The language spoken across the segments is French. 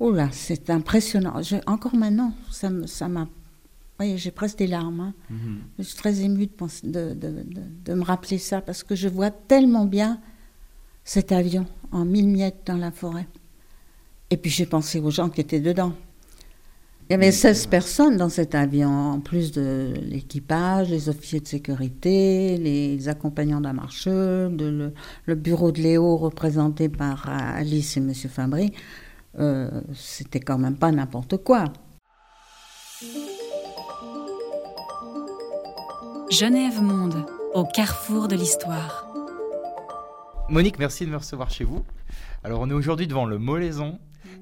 Oh là, c'est impressionnant. encore maintenant, ça m'a. Oui, j'ai presque des larmes. Hein. Mhm. Je suis très émue de, de, me rappeler ça parce que je vois tellement bien cet avion en mille miettes dans la forêt. Et puis j'ai pensé aux gens qui étaient dedans. Il y avait 16 personnes dans cet avion, en plus de l'équipage, les officiers de sécurité, les accompagnants d'un marcheur, de le, bureau de Léo représenté par Alice et M. Fabry. Euh, c'était quand même pas n'importe quoi. Genève Monde, au carrefour de l'histoire. Monique, merci de me recevoir chez vous. Alors on est aujourd'hui devant le Molaison,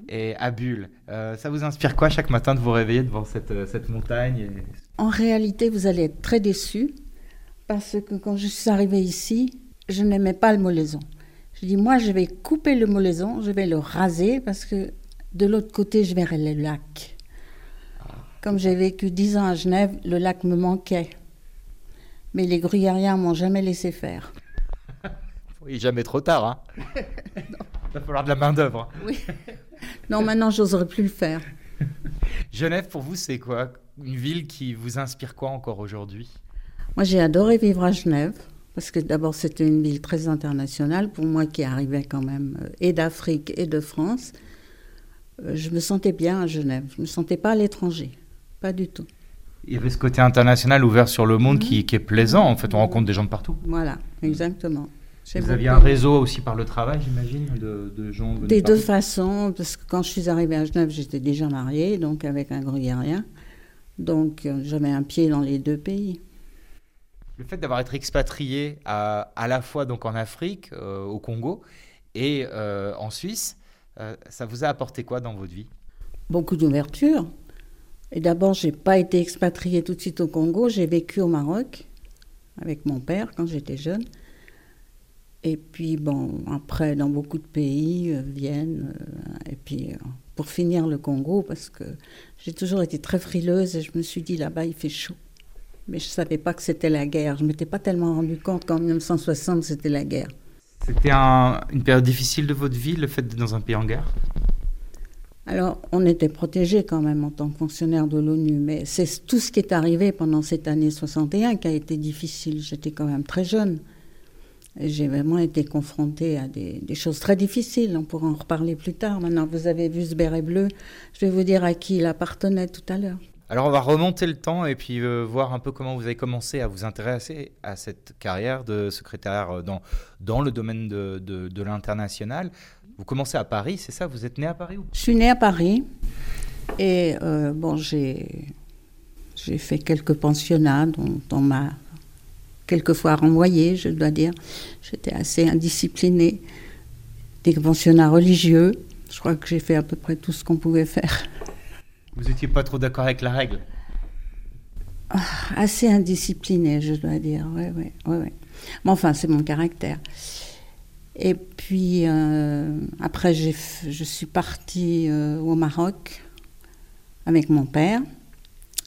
et à Bulle. Euh, ça vous inspire quoi chaque matin de vous réveiller devant cette, euh, cette montagne En réalité, vous allez être très déçu parce que quand je suis arrivée ici, je n'aimais pas le molaison. Je dis, moi, je vais couper le molaison, je vais le raser parce que de l'autre côté, je verrai le lac. Comme j'ai vécu dix ans à Genève, le lac me manquait. Mais les gruyériens m'ont jamais laissé faire. oui, jamais trop tard. Hein. Il va falloir de la main-d'œuvre. Oui. Non, maintenant, j'oserais plus le faire. Genève, pour vous, c'est quoi? Une ville qui vous inspire quoi encore aujourd'hui? Moi, j'ai adoré vivre à Genève. Parce que d'abord, c'était une ville très internationale. Pour moi qui arrivais quand même euh, et d'Afrique et de France, euh, je me sentais bien à Genève. Je ne me sentais pas à l'étranger. Pas du tout. Il y avait ce côté international ouvert sur le monde qui, qui, est plaisant. En fait, on rencontre des gens de partout. Voilà, exactement. Vous aviez un réseau aussi par le travail, j'imagine, de, gens Des deux façons, parce que quand je suis arrivée à Genève, j'étais déjà mariée, donc avec un gruyérien. Donc euh, j'avais un pied dans les deux pays. Le fait d'avoir été expatrié à, la fois donc en Afrique, euh, au Congo, et euh, en Suisse, ça vous a apporté quoi dans votre vie? Beaucoup d'ouverture. Et d'abord, j'ai pas été expatriée tout de suite au Congo, j'ai vécu au Maroc avec mon père quand j'étais jeune. Et puis, bon, après, dans beaucoup de pays, euh, Vienne, euh, et puis euh, pour finir le Congo, parce que j'ai toujours été très frileuse et je me suis dit là-bas, il fait chaud. Mais je ne savais pas que c'était la guerre. Je ne m'étais pas tellement rendu compte qu'en 1960, c'était la guerre. C'était une période difficile de votre vie, le fait d'être dans un pays en guerre? Alors, on était protégés quand même en tant que fonctionnaire de l'ONU, mais c'est tout ce qui est arrivé pendant cette année 61 qui a été difficile. J'étais quand même très jeune. J'ai vraiment été confrontée à des, choses très difficiles. On pourra en reparler plus tard. Maintenant, vous avez vu ce béret bleu. Je vais vous dire à qui il appartenait tout à l'heure. Alors, on va remonter le temps et puis euh, voir un peu comment vous avez commencé à vous intéresser à cette carrière de secrétaire euh, dans, dans le domaine de, de, l'international. Vous commencez à Paris, c'est ça? Vous êtes né à Paris. Je suis née à Paris. Et euh, bon, j'ai, j'ai fait quelques pensionnats dont, dont ma quelquefois renvoyée, je dois dire. J'étais assez indisciplinée. Des pensionnats religieux. Je crois que j'ai fait à peu près tout ce qu'on pouvait faire. Vous n'étiez pas trop d'accord avec la règle ah, Assez indisciplinée, je dois dire. Oui, oui, oui. Ouais. Mais enfin, c'est mon caractère. Et puis, euh, après, je suis partie euh, au Maroc avec mon père.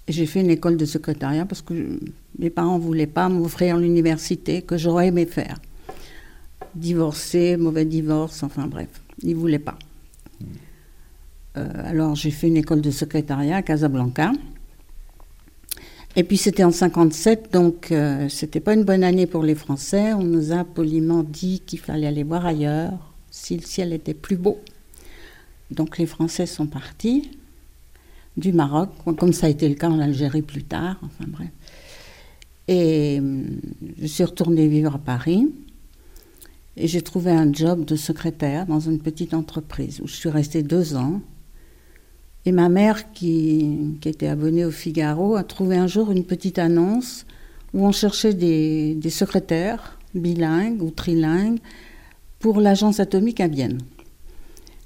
J'ai fait une école de secrétariat parce que mes parents ne voulaient pas m'offrir l'université que j'aurais aimé faire. Divorcer, mauvais divorce, enfin bref, ils ne voulaient pas. Euh, alors j'ai fait une école de secrétariat à Casablanca. Et puis c'était en 57, donc euh, c'était pas une bonne année pour les Français. On nous a poliment dit qu'il fallait aller voir ailleurs si le ciel était plus beau. Donc les Français sont partis du Maroc, comme ça a été le cas en Algérie plus tard, enfin bref. Et hum, je suis retournée vivre à Paris et j'ai trouvé un job de secrétaire dans une petite entreprise où je suis restée deux ans. Et ma mère, qui, qui était abonnée au Figaro, a trouvé un jour une petite annonce où on cherchait des, des secrétaires bilingues ou trilingues pour l'agence atomique à Vienne.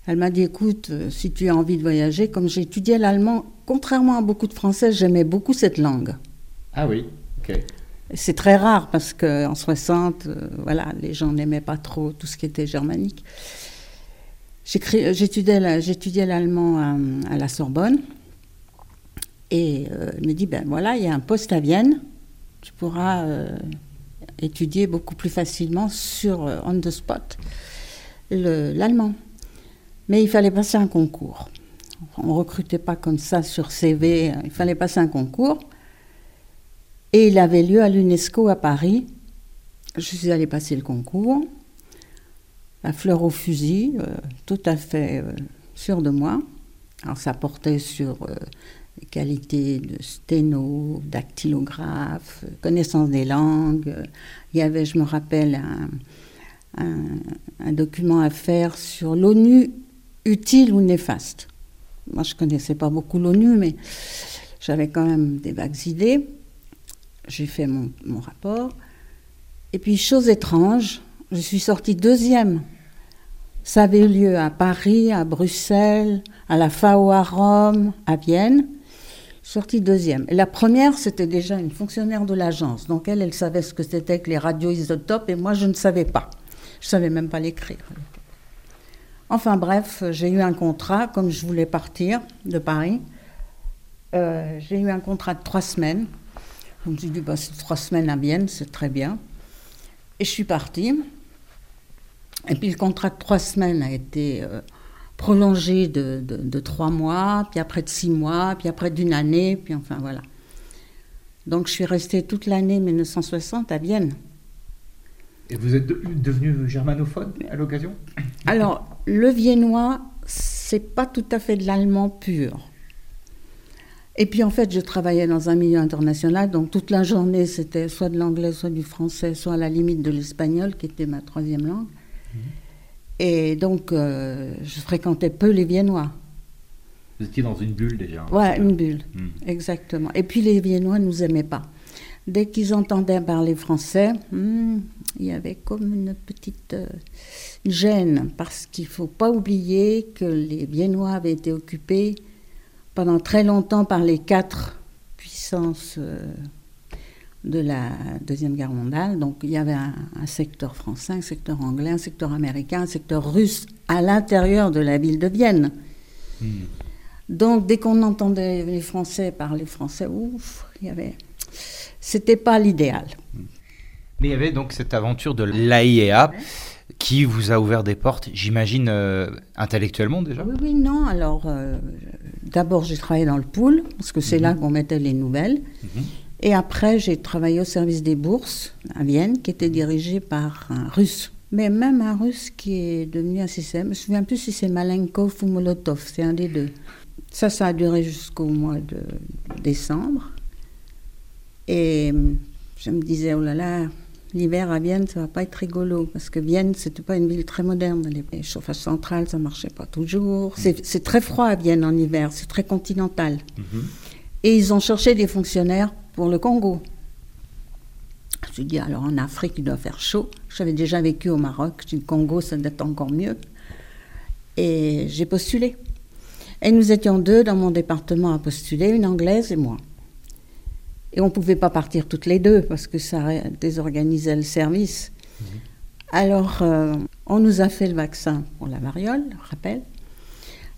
Elle m'a dit, écoute, euh, si tu as envie de voyager, comme j'ai étudié l'allemand, contrairement à beaucoup de Français, j'aimais beaucoup cette langue. Ah oui, ok. C'est très rare parce qu'en 60, euh, voilà, les gens n'aimaient pas trop tout ce qui était germanique. J'étudiais l'allemand à, la Sorbonne et euh, elle me dit, ben voilà, il y a un poste à Vienne, tu pourras étudier beaucoup plus facilement sur on the spot l'allemand. Mais il fallait passer un concours. On recrutait pas comme ça sur CV. Il fallait passer un concours. Et il avait lieu à l'UNESCO à Paris. Je suis allée passer le concours. La fleur au fusil, euh, tout à fait euh, sûre de moi. Alors ça portait sur euh, les qualités de sténo, dactylographe, connaissance des langues. Il y avait, je me rappelle, un, un document à faire sur l'ONU utile ou néfaste. Moi, je ne connaissais pas beaucoup l'ONU, mais j'avais quand même des vagues idées. J'ai fait mon, mon, rapport. Et puis, chose étrange, je suis sortie deuxième. Ça avait eu lieu à Paris, à Bruxelles, à la FAO à Rome, à Vienne. Sortie deuxième. La première, c'était déjà une fonctionnaire de l'agence. Donc, elle, elle savait ce que c'était que les radioisotopes, et moi, je ne savais pas. Je ne savais même pas l'écrire. Enfin bref, j'ai eu un contrat, comme je voulais partir de Paris. Euh, j'ai eu un contrat de trois semaines. Je me suis dit, bah, c'est trois semaines à Vienne, c'est très bien. Et je suis partie. Et puis le contrat de trois semaines a été euh, prolongé de, de, de, trois mois, puis après de six mois, puis après d'une année, puis enfin voilà. Donc je suis restée toute l'année 1960 à Vienne. Et vous êtes devenu germanophone à l'occasion? Alors, le viennois, c'est pas tout à fait de l'allemand pur. Et puis en fait, je travaillais dans un milieu international, donc toute la journée, c'était soit de l'anglais, soit du français, soit à la limite de l'espagnol, qui était ma troisième langue. Et donc, euh, je fréquentais peu les Viennois. Vous étiez dans une bulle déjà. Ouais, une bulle, mmh. exactement. Et puis les Viennois ne nous aimaient pas. Dès qu'ils entendaient parler français, hmm, il y avait comme une petite euh, gêne, parce qu'il ne faut pas oublier que les Viennois avaient été occupés pendant très longtemps par les quatre puissances euh, de la Deuxième Guerre mondiale. Donc il y avait un, un, secteur français, un secteur anglais, un secteur américain, un secteur russe à l'intérieur de la ville de Vienne. Hmm. Donc dès qu'on entendait les Français parler français, ouf, il y avait c'était pas l'idéal. Mais il y avait donc cette aventure de l'AIEA qui vous a ouvert des portes, j'imagine, euh, intellectuellement déjà? Oui, oui, non. Alors, euh, d'abord, j'ai travaillé dans le pool, parce que c'est mm -hmm. là qu'on mettait les nouvelles. -hmm. Et après, j'ai travaillé au service des bourses à Vienne, qui était dirigé par un russe. Mais même un russe qui est devenu assistant. Je ne me souviens plus si c'est Malenkov ou Molotov, c'est un des deux. Ça, ça a duré jusqu'au mois de décembre. Et je me disais, oh là là, l'hiver à Vienne, ça va pas être rigolo, parce que Vienne, c'était pas une ville très moderne. Les chauffages centrales, ça marchait pas toujours. C'est très froid à Vienne en hiver, c'est très continental. Mm -hmm. Et ils ont cherché des fonctionnaires pour le Congo. Je me suis dit, alors en Afrique, il doit faire chaud. J'avais déjà vécu au Maroc, le Congo, ça doit être encore mieux. Et j'ai postulé. Et nous étions deux dans mon département à postuler, une anglaise et moi. Et on ne pouvait pas partir toutes les deux parce que ça désorganisait le service. Mmh. Alors, euh, on nous a fait le vaccin pour la variole, je rappelle.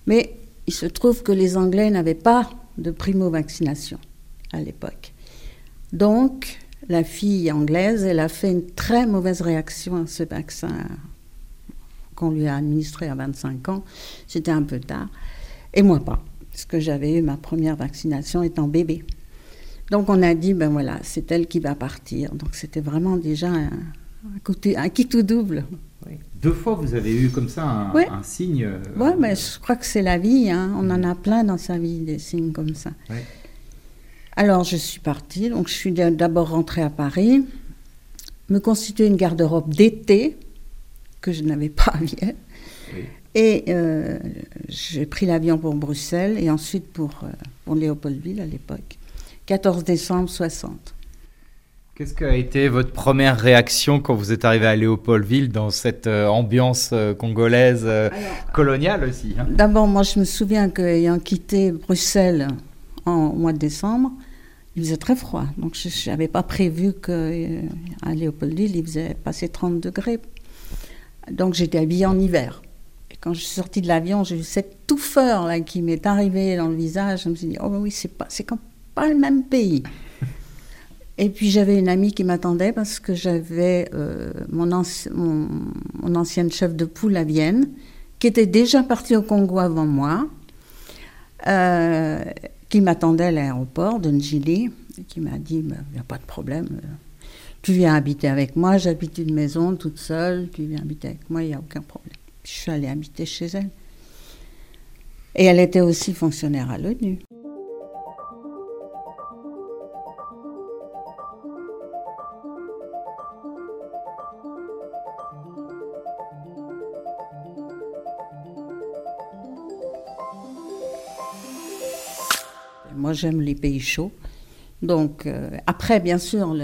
Mais il se trouve que les Anglais n'avaient pas de primo-vaccination à l'époque. Donc, la fille anglaise, elle a fait une très mauvaise réaction à ce vaccin qu'on lui a administré à 25 ans. C'était un peu tard. Et moi pas, parce que j'avais eu ma première vaccination étant bébé. Donc on a dit, ben voilà, c'est elle qui va partir. Donc c'était vraiment déjà un, un, côté, un qui tout double. Oui. Deux fois, vous avez eu comme ça un, ouais. un signe. Euh, oui, mais je crois que c'est la vie. Hein. On en a plein dans sa vie, des signes comme ça. Ouais. Alors je suis partie. Donc je suis d'abord rentrée à Paris, me constituer une garde-robe d'été que je n'avais pas à Vienne. Oui. Et euh, j'ai pris l'avion pour Bruxelles et ensuite pour, euh, pour Léopoldville à l'époque. 14 décembre 60. Qu'est-ce qu'a été votre première réaction quand vous êtes arrivé à Léopoldville dans cette euh, ambiance euh, congolaise euh, Alors, coloniale aussi hein? D'abord, moi je me souviens qu'ayant quitté Bruxelles en, au mois de décembre, il faisait très froid. Donc je n'avais pas prévu qu'à Léopoldville il faisait passer 30 degrés. Donc j'étais habillée en hiver. Et quand je suis sortie de l'avion, j'ai eu cette touffeur là, qui m'est arrivée dans le visage. Je me suis dit, oh oui, c'est pas, c'est quand pas le même pays. Et puis j'avais une amie qui m'attendait parce que j'avais euh, mon, anci mon, mon, ancienne chef de poule à Vienne, qui était déjà partie au Congo avant moi. euh, qui m'attendait à l'aéroport de Njili, qui m'a dit, il n'y a pas de problème, tu viens habiter avec moi, j'habite une maison toute seule, tu viens habiter avec moi, il n'y a aucun problème. Je suis allée habiter chez elle. Et elle était aussi fonctionnaire à l'ONU. Moi, j'aime les pays chauds. Donc, euh, après, bien sûr,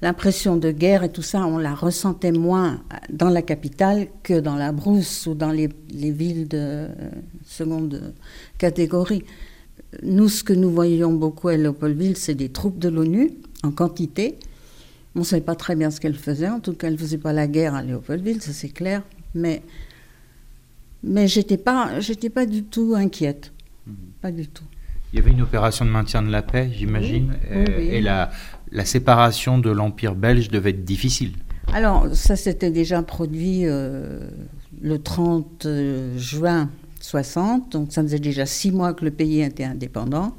l'impression de guerre et tout ça, on la ressentait moins dans la capitale que dans la brousse ou dans les, villes de euh, seconde catégorie. Nous, ce que nous voyions beaucoup à Léopoldville, c'est des troupes de l'ONU en quantité. On ne savait pas très bien ce qu'elles faisaient. En tout cas, elles ne faisaient pas la guerre à Léopoldville, ça c'est clair. Mais, mais je n'étais pas, pas du tout inquiète. Mhm. Pas du tout. Il y avait une opération de maintien de la paix, j'imagine, et, la, la, séparation de l'Empire belge devait être difficile. Alors, ça s'était déjà produit euh, le 30 euh, juin 60, donc ça faisait déjà six mois que le pays était indépendant.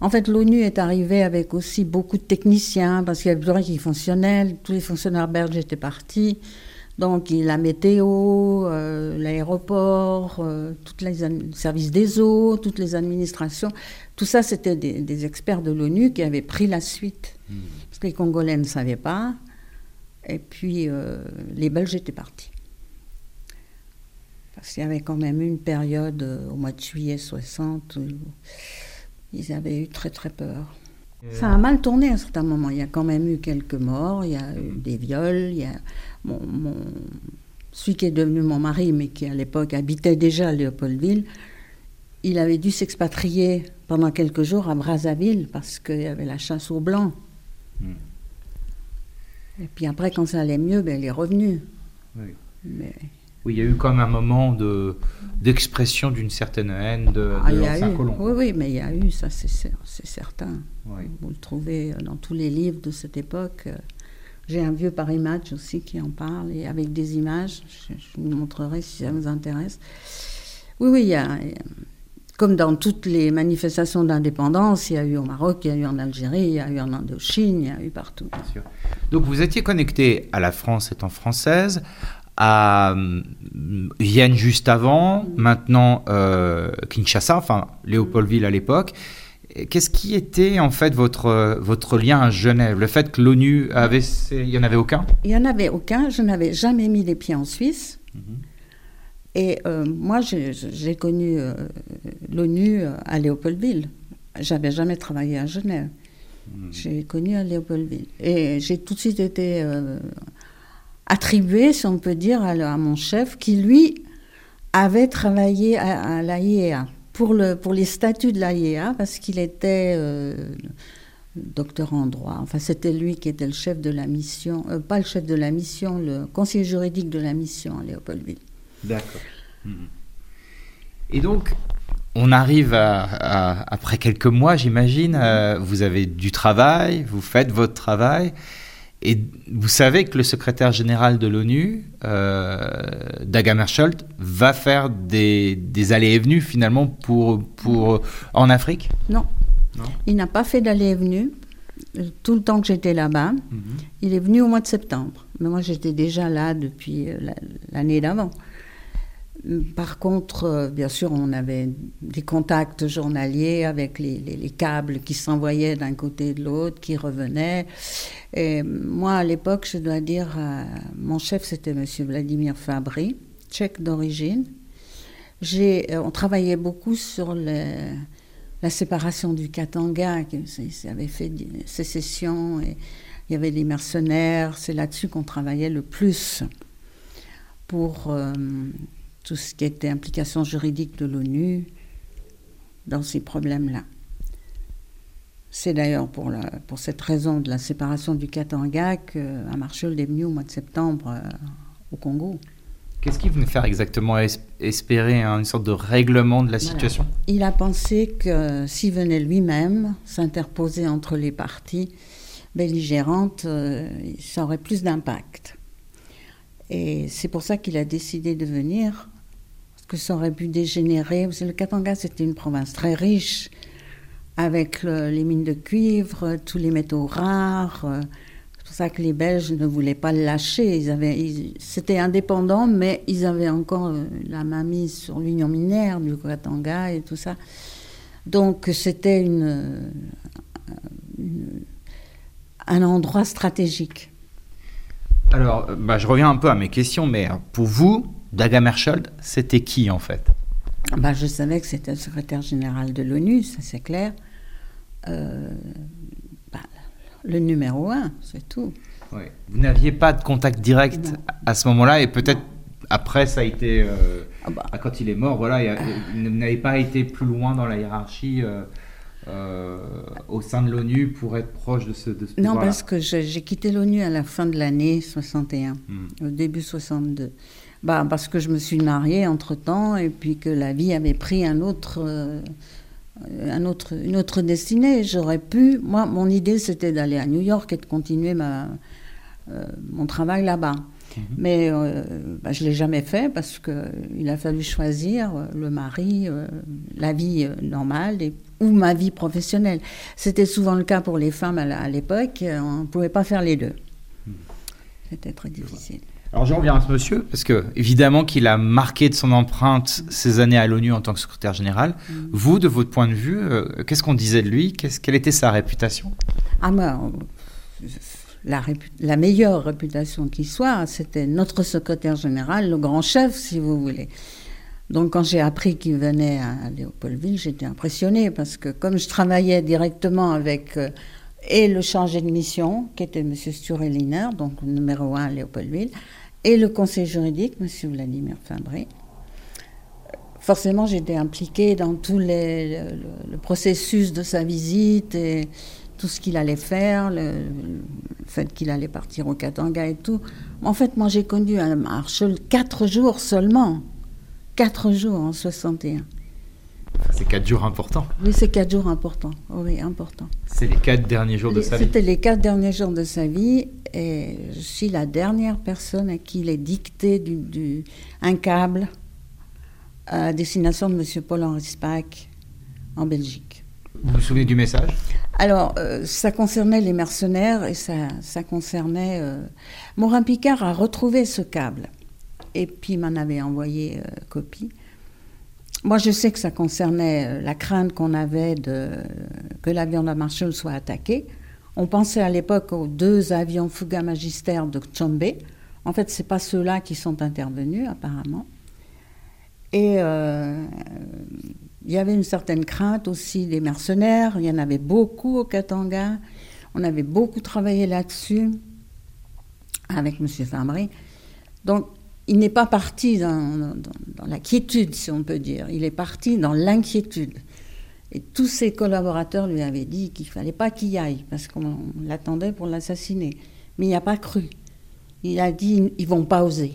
En fait, l'ONU est arrivée avec aussi beaucoup de techniciens, parce qu'il y avait plus rien qui fonctionnait, tous les fonctionnaires belges étaient partis. Donc la météo, euh, l'aéroport, euh, tous les services des eaux, toutes les administrations, tout ça c'était des, experts de l'ONU qui avaient pris la suite. Hmm. Parce que les Congolais ne savaient pas. Et puis euh, les Belges étaient partis. Parce qu'il y avait quand même une période au mois de juillet 60 où ils avaient eu très très peur. Ça a mal tourné à un certain moment. Il y a quand même eu quelques morts, il y a eu des viols, il y a mon, celui qui est devenu mon mari, mais qui à l'époque habitait déjà à Léopoldville, il avait dû s'expatrier pendant quelques jours à Brazzaville parce qu'il y avait la chasse aux blancs. Hmm. Et puis après, quand ça allait mieux, ben, il est revenu. Oui. Oui, il y a eu comme un moment de, d'expression d'une certaine haine de, ah, l'ancien colon. Oui, oui, mais il y a eu, ça c'est, c'est certain. Vous le trouvez dans tous les livres de cette époque. J'ai un vieux Paris Match aussi qui en parle, et avec des images, je, vous montrerai si ça vous intéresse. Oui, oui, il y a, comme dans toutes les manifestations d'indépendance, il y a eu au Maroc, il y a eu en Algérie, il y a eu en Indochine, il y a eu partout. Bien sûr. Donc vous étiez connecté à la France étant française, à euh, Vienne juste avant, maintenant euh, Kinshasa, enfin Léopoldville à l'époque. Qu'est-ce qui était en fait votre, votre lien à Genève? Le fait que l'ONU avait. Il n'y en avait aucun? Il n'y en avait aucun. Je n'avais jamais mis les pieds en Suisse. Mhm. Et euh, moi, j'ai connu euh, l'ONU à Léopoldville. J'avais jamais travaillé à Genève. Mhm. J'ai connu à Léopoldville. Et j'ai tout de suite été euh, attribuée, si on peut dire, à, mon chef qui, lui, avait travaillé à, à l'AIEA pour, le, pour les statuts de l'AIEA, parce qu'il était euh, docteur en droit. Enfin, c'était lui qui était le chef de la mission, euh, pas le chef de la mission, le conseiller juridique de la mission à Léopoldville. D'accord. Mhm. Et donc, on arrive à, après quelques mois, j'imagine, euh, vous avez du travail, vous faites votre travail. Et vous savez que le secrétaire général de l'ONU, euh, Daga va faire des, des, allées et venues finalement pour, pour, en Afrique? Non. Il n'a pas fait d'allées et venues tout le temps que j'étais là-bas. Mhm. Il est venu au mois de septembre. Mais moi, j'étais déjà là depuis euh, l'année d'avant. Par contre, euh, bien sûr, on avait des contacts journaliers avec les, câbles qui s'envoyaient d'un côté et de l'autre, qui revenaient. Et moi, à l'époque, je dois dire, euh, mon chef, c'était M. Vladimir Fabry, tchèque d'origine. Euh, on travaillait beaucoup sur la séparation du Katanga, qui avait fait sécession, et il y avait des mercenaires. C'est là-dessus qu'on travaillait le plus pour tout ce qui était implication juridique de l'ONU dans ces problèmes-là. C'est d'ailleurs pour, pour, cette raison de la séparation du Katanga qu'un Marshall est venu au mois de septembre euh, au Congo. Qu'est-ce qu'il venait faire exactement Espérer une sorte de règlement de la situation? Il a pensé que s'il venait lui-même s'interposer entre les parties belligérantes, euh, ça aurait plus d'impact. Et c'est pour ça qu'il a décidé de venir que ça aurait pu dégénérer. Le Katanga, c'était une province très riche, avec les mines de cuivre, tous les métaux rares. C'est pour ça que les Belges ne voulaient pas le lâcher. Ils avaient, c'était indépendant, mais ils avaient encore euh, la main mise sur l'union minière du Katanga et tout ça. Donc c'était une, un endroit stratégique. Alors, bah, je reviens un peu à mes questions, mais pour vous, Dagamerschold, c'était qui en fait? Bah, Je savais que c'était le secrétaire général de l'ONU, ça c'est clair. Euh, bah, le numéro un, c'est tout. Vous n'aviez pas de contact direct à ce moment-là et peut-être après ça a été euh, ah bah. quand il est mort voilà il, n'avait pas été plus loin dans la hiérarchie euh, au sein de l'ONU pour être proche de ce, de non parce que j'ai quitté l'ONU à la fin de l'année 61 hmm. au début 62 bah, parce que je me suis mariée entre-temps et puis que la vie avait pris un autre, euh, un autre, une autre destinée. J'aurais pu, moi, mon idée c'était d'aller à New York et de continuer ma, euh, mon travail là-bas. Mhm. Mais euh, bah, je ne l'ai jamais fait parce qu'il a fallu choisir le mari, la vie normale et, ou ma vie professionnelle. C'était souvent le cas pour les femmes à l'époque, on ne pouvait pas faire les deux. Mhm. C'était très difficile. Alors je reviens à ce monsieur, parce que évidemment qu'il a marqué de son empreinte ces années à l'ONU en tant que secrétaire général. Mm. Vous, de votre point de vue, euh, qu'est-ce qu'on disait de lui? Quelle était sa réputation? Ah moi, la, la, meilleure réputation qui soit, c'était notre secrétaire général, le grand chef, si vous voulez. Donc quand j'ai appris qu'il venait à Léopoldville, j'étais impressionnée, parce que comme je travaillais directement avec... Euh, et le chargé de mission, qui était M. Stureliner, donc numéro 1 à Léopoldville, et le conseil juridique, M. Vladimir Fabry. Forcément, j'étais impliquée dans tout les, le, processus de sa visite et tout ce qu'il allait faire, le, fait qu'il allait partir au Katanga et tout. En fait, moi, j'ai connu un Marshall quatre jours seulement. Quatre jours en 61. C'est quatre jours importants. Oui, c'est quatre jours importants. Oui, importants. C'est les quatre derniers jours de sa vie. C'était les quatre derniers jours de sa vie. Et je suis la dernière personne à qui il est dicté du, un câble à destination de M. Paul-Henri Spack en Belgique. Vous vous souvenez du message? Alors, euh, ça concernait les mercenaires et ça, ça concernait. Euh, Morin Picard a retrouvé ce câble et puis m'en avait envoyé euh, copie. Moi, je sais que ça concernait euh, la crainte qu'on avait que l'avion de Marshall soit attaqué. On pensait à l'époque aux deux avions Fuga Magister de Chombe. En fait, ce pas ceux-là qui sont intervenus, apparemment. Et euh, il y avait une certaine crainte aussi des mercenaires. Il y en avait beaucoup au Katanga. On avait beaucoup travaillé là-dessus avec M. Fabry. Donc, il n'est pas parti dans, la quiétude, si on peut dire. Il est parti dans l'inquiétude. Et tous ses collaborateurs lui avaient dit qu'il ne fallait pas qu'il y aille, parce qu'on l'attendait pour l'assassiner. Mais il n'y a pas cru. Il a dit ils vont pas oser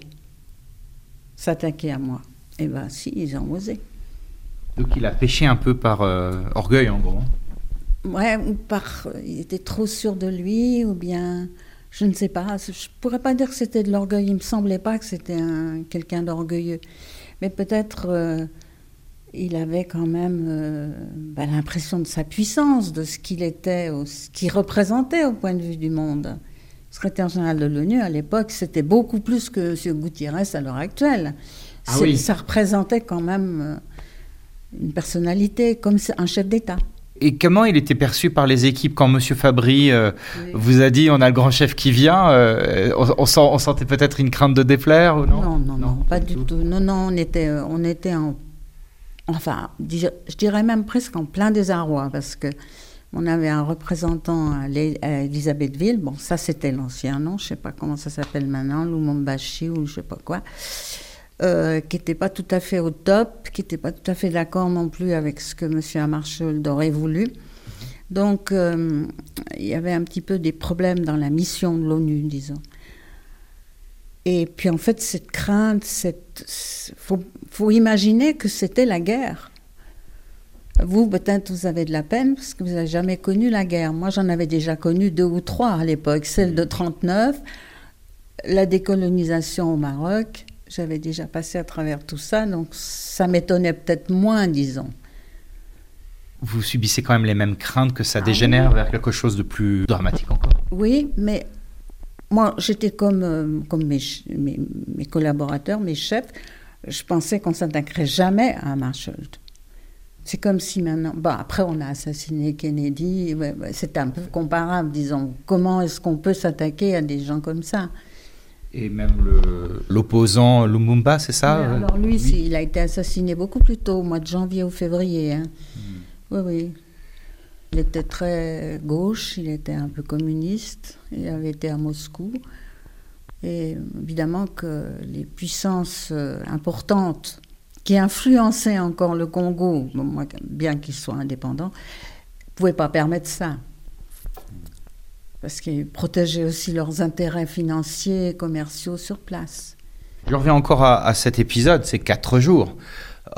s'attaquer à moi. Eh bien, si, ils ont osé. Donc il a péché un peu par euh, orgueil, en gros. Ouais, ou par. Il était trop sûr de lui, ou bien je ne sais pas, je ne pourrais pas dire que c'était de l'orgueil, il ne me semblait pas que c'était quelqu'un d'orgueilleux. Mais peut-être euh, il avait quand même euh, bah, l'impression de sa puissance, de ce qu'il était, ce qu'il représentait au point de vue du monde. Le secrétaire général de l'ONU, à l'époque, c'était beaucoup plus que M. Gutiérrez à l'heure actuelle. Ah ça représentait quand même euh, une personnalité, comme un chef d'État. Et comment il était perçu par les équipes quand M. Fabry euh, vous a dit on a le grand chef qui vient euh, on, sentait peut-être une crainte de déplaire ou non? Non, non, non, pas du tout. Non, non, on était, euh, on était en. Enfin, je dirais même presque en plein désarroi parce que on avait un représentant à Elisabethville. Bon, ça c'était l'ancien nom, je ne sais pas comment ça s'appelle maintenant, Lumumbashi ou je ne sais pas quoi. Euh, qui n'était pas tout à fait au top, qui n'était pas tout à fait d'accord non plus avec ce que M. Marshall aurait voulu. Donc, euh, il y avait un petit peu des problèmes dans la mission de l'ONU, disons. Et puis, en fait, cette crainte, cette... Faut, faut imaginer que c'était la guerre. Vous, peut-être, vous avez de la peine parce que vous n'avez jamais connu la guerre. Moi, j'en avais déjà connu deux ou trois à l'époque. Celle de 39, la décolonisation au Maroc, j'avais déjà passé à travers tout ça, donc ça m'étonnait peut-être moins, disons. Vous subissez quand même les mêmes craintes que ça Ah dégénère vers quelque chose de plus dramatique encore? Oui, mais moi, j'étais comme, euh, comme mes, mes, mes collaborateurs, mes chefs. Je pensais qu'on s'attaquerait jamais à Marshall. C'est comme si maintenant. Bon, après, on a assassiné Kennedy. ouais, ouais, c'est un peu comparable, disons. Comment est-ce qu'on peut s'attaquer à des gens comme ça? Et même le- l'opposant Lumumba, c'est ça euh, Alors, lui, il a été assassiné beaucoup plus tôt, au mois de janvier ou février. hein. Oui, oui. Il était très gauche, il était un peu communiste, il avait été à Moscou. Et évidemment que les puissances euh, importantes qui influençaient encore le Congo, bon, moi, bien qu'il soit indépendant, ne pouvaient pas permettre ça. Parce qu'ils protégeaient aussi leurs intérêts financiers et commerciaux sur place. Je reviens encore à, à cet épisode, ces quatre jours.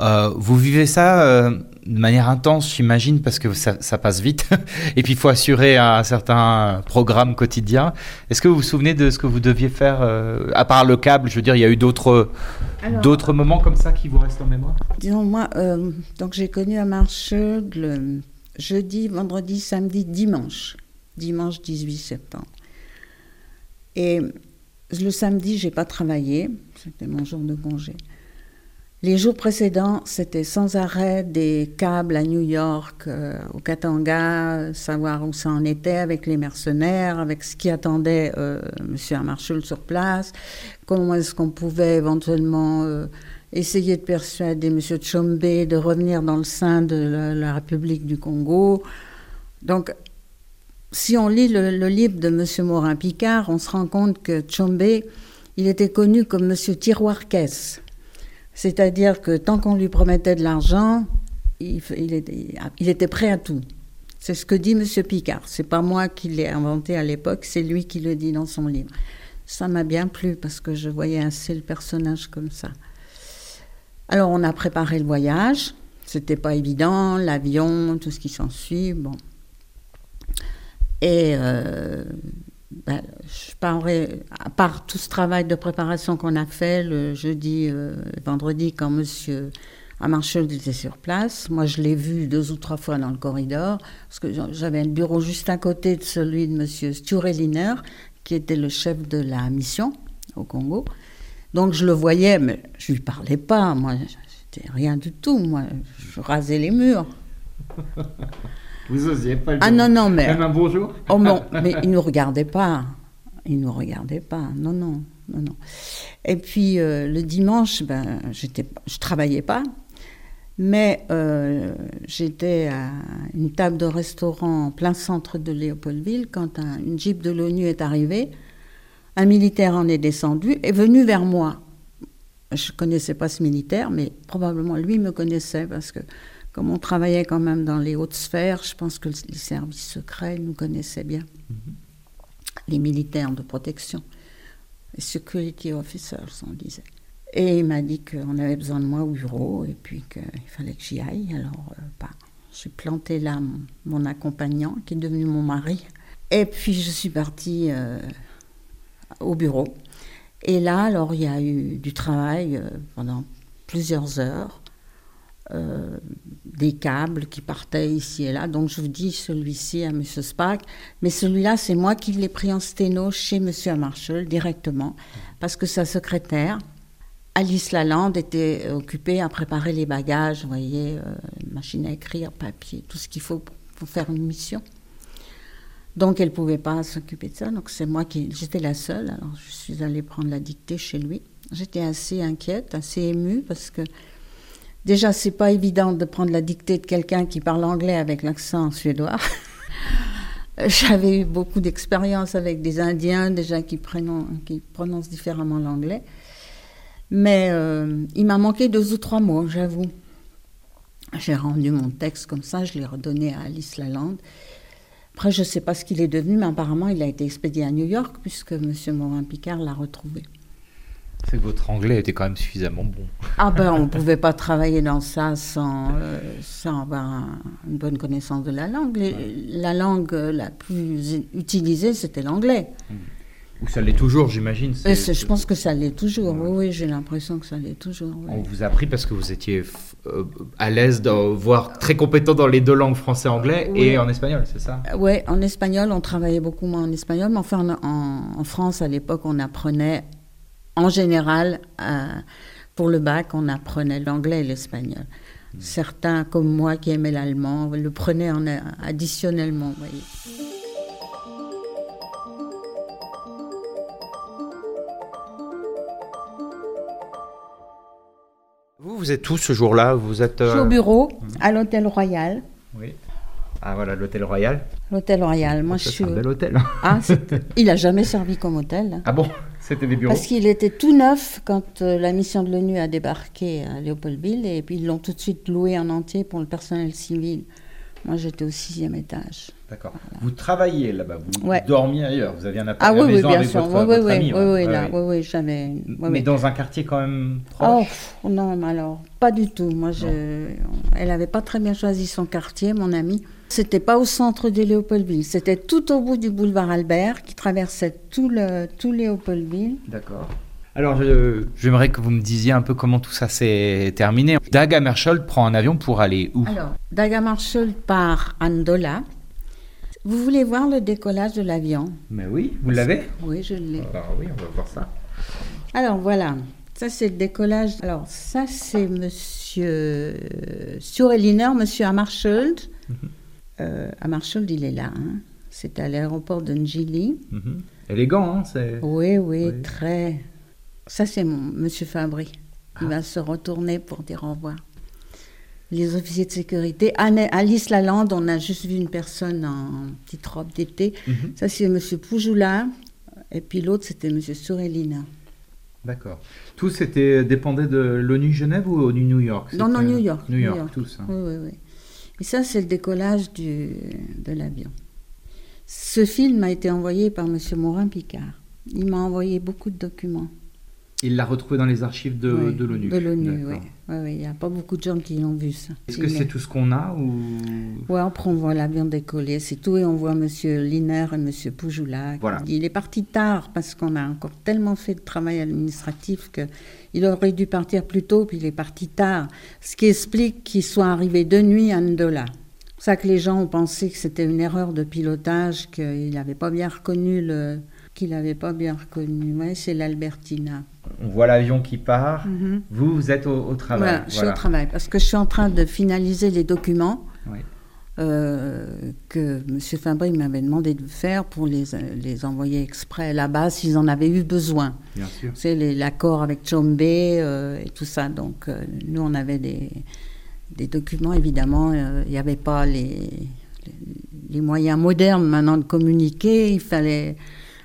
Euh, vous vivez ça euh, de manière intense, j'imagine, parce que ça, ça passe vite. Et puis, il faut assurer un certain programme quotidien. Est-ce que vous vous souvenez de ce que vous deviez faire, euh, à part le câble? Je veux dire, il y a eu d'autres Alors- d'autres moments comme ça qui vous restent en mémoire? Disons, moi, euh, donc j'ai connu à Marcheux le jeudi, vendredi, samedi, dimanche. Dimanche 18 septembre. Et le samedi, j'ai pas travaillé. C'était mon jour de congé. Les jours précédents, c'était sans arrêt des câbles à New York, euh, au Katanga, savoir où ça en était avec les mercenaires, avec ce qui attendait euh, M. Amarchul sur place, comment est-ce qu'on pouvait éventuellement euh, essayer de persuader M. Tchombe de revenir dans le sein de la, la République du Congo. Donc, si on lit le, livre de M. Morin-Picard, on se rend compte que Tchombe, il était connu comme M. Tiroir-Caisse. C'est-à-dire que tant qu'on lui promettait de l'argent, il, il était, il était prêt à tout. C'est ce que dit M. Picard. C'est pas moi qui l'ai inventé à l'époque, c'est lui qui le dit dans son livre. Ça m'a bien plu parce que je voyais assez le personnage comme ça. Alors on a préparé le voyage. C'était pas évident, l'avion, tout ce qui s'ensuit. Bon. Et euh, ben, je à part tout ce travail de préparation qu'on a fait le jeudi, euh, vendredi, quand monsieur Amarchel était sur place, moi je l'ai vu deux ou trois fois dans le corridor, parce que j'avais un bureau juste à côté de celui de monsieur Stureliner, qui était le chef de la mission au Congo. Donc je le voyais, mais je lui parlais pas, moi c'était rien du tout, moi je rasais les murs. Vous osiez pas le Ah non, non, mais. Même un bonjour Oh non, mais il ne nous regardait pas. Il ne nous regardait pas. Non, non, non, non. Et puis euh, le dimanche, ben, j'étais, je travaillais pas, mais euh, j'étais à une table de restaurant en plein centre de Léopoldville quand un, une jeep de l'ONU est arrivée. Un militaire en est descendu, est venu vers moi. Je connaissais pas ce militaire, mais probablement lui me connaissait parce que comme on travaillait quand même dans les hautes sphères, je pense que les services secrets nous connaissaient bien. Mm -hmm. Les militaires de protection, les security officers, on disait. Et il m'a dit qu'on avait besoin de moi au bureau et puis qu'il fallait que j'y aille. Alors, euh, bah, j'ai planté là mon, mon, accompagnant qui est devenu mon mari. Et puis, je suis partie euh, au bureau. Et là, alors, il y a eu du travail euh, pendant plusieurs heures. Euh, des câbles qui partaient ici et là. Donc je vous dis celui-ci à M. Spack, mais celui-là, c'est moi qui l'ai pris en sténo chez M. Marshall directement, parce que sa secrétaire, Alice Lalande, était occupée à préparer les bagages, vous voyez, euh, machine à écrire, papier, tout ce qu'il faut pour faire une mission. Donc elle ne pouvait pas s'occuper de ça, donc c'est moi qui... J'étais la seule, alors je suis allée prendre la dictée chez lui. J'étais assez inquiète, assez émue, parce que Déjà, c'est pas évident de prendre la dictée de quelqu'un qui parle anglais avec l'accent suédois. J'avais eu beaucoup d'expérience avec des Indiens déjà qui, qui prononcent différemment l'anglais. Mais euh, il m'a manqué deux ou trois mots, j'avoue. J'ai rendu mon texte comme ça, je l'ai redonné à Alice Lalande. Après, je ne sais pas ce qu'il est devenu, mais apparemment, il a été expédié à New York puisque M. Morin-Picard l'a retrouvé. C'est que votre anglais était quand même suffisamment bon. Ah ben, on ne pouvait pas travailler dans ça sans, euh, sans avoir un, une bonne connaissance de la langue. Les, la langue la plus utilisée, c'était l'anglais. Mmh. Ou ça l'est toujours, j'imagine. C'est- je pense que ça l'est toujours. Oui, oui, j'ai l'impression que ça l'est toujours. oui. On vous a pris parce que vous étiez euh, à l'aise, voire très compétent dans les deux langues français anglais Oui. et en espagnol, c'est ça? Ouais, en espagnol, on travaillait beaucoup moins en espagnol, mais enfin, en, en- en France, à l'époque, on apprenait, en général, euh, pour le bac, on apprenait l'anglais et l'espagnol. Certains, comme moi, qui aimaient l'allemand, le prenaient en, additionnellement. vous voyez. Vous, vous êtes où ce jour-là? Vous êtes. Je suis euh, au bureau, à l'hôtel Royal. Oui. Ah voilà, l'hôtel Royal. L'hôtel Royal, moi, Ça, je c'est suis. un bel hôtel. Ah, c'est- il a jamais servi comme hôtel. Ah bon? C'était des bureaux Parce qu'il était tout neuf quand euh, la mission de l'ONU a débarqué à Léopoldville et puis ils l'ont tout de suite loué en entier pour le personnel civil. Moi j'étais au sixième étage. D'accord. Vous travailliez là-bas, vous Ouais. dormiez ailleurs, vous aviez un Ah appart oui, à la oui, bien avec sûr. votre, Oui, oui, votre oui, ami, oui, ouais. oui, Ouais, là, oui, oui, j'avais. oui, Mais dans un quartier quand même Oh, proche pff, non, alors, pas du tout. Moi, je... elle n'avait pas très bien choisi son quartier, mon amie. C'était pas au centre de Léopoldville, c'était tout au bout du boulevard Albert qui traversait tout, le, tout Léopoldville. D'accord. Alors, je- j'aimerais que vous me disiez un peu comment tout ça s'est terminé. Dag Hammarskjöld prend un avion pour aller où? Alors, Daga part à Ndola. Vous voulez voir le décollage de l'avion? Mais oui, vous l'avez? Oui, je l'ai. Alors oui, on va voir ça. Alors voilà, ça c'est le décollage. Alors ça c'est Monsieur Sureliner, Monsieur Hammarskjöld. Euh, Hammarskjöld, il est là. hein. C'est à l'aéroport de Njili. Mhm. Élégant, hein c'est... Oui, oui, Oui. très. Ça c'est mon Monsieur Fabry. Il va se retourner pour dire au revoir. Les officiers de sécurité. Anne- Alice Lalande, on a juste vu une personne en petite robe d'été. Mhm. Ça c'est Monsieur Poujoula. Et puis l'autre c'était Monsieur Sureliner. D'accord. Tous c'était dépendait de l'ONU Genève ou ONU New York? Non, non, C'était- New York. New York, tous. hein. Oui, oui, oui. Et ça, c'est le décollage de l'avion. Ce film a été envoyé par M. Morin-Picard. Il m'a envoyé beaucoup de documents. Il l'a retrouvé dans les archives de, Oui, de l'ONU. De l'ONU, oui. D'accord. Oui, oui. Il n'y a pas beaucoup de gens qui l'ont vu, ça. Est-ce que c'est tout ce qu'on a ou? Oui, après on voit l'avion décoller, c'est tout, et on voit M. Liner et M. Poujoula. Voilà. Il est parti tard parce qu'on a encore tellement fait de travail administratif que il aurait dû partir plus tôt, puis il est parti tard. Ce qui explique qu'il soit arrivé de nuit à Ndola. C'est pour ça que les gens ont pensé que c'était une erreur de pilotage, qu'il n'avait pas bien reconnu le qu'il n'avait pas bien reconnu. Ouais, c'est l'Albertina. On voit l'avion qui part. Mhm. Vous, vous êtes au, au travail. Voilà, je suis au travail parce que je suis en train de finaliser les documents Oui. euh, que M. Fabry m'avait demandé de faire pour les, les envoyer exprès là-bas s'ils en avaient eu besoin. Bien sûr. C'est l'accord avec Chombe euh, et tout ça. Donc euh, nous, on avait des, des documents, évidemment. euh, Il n'y avait pas les, les, les moyens modernes maintenant de communiquer. Il fallait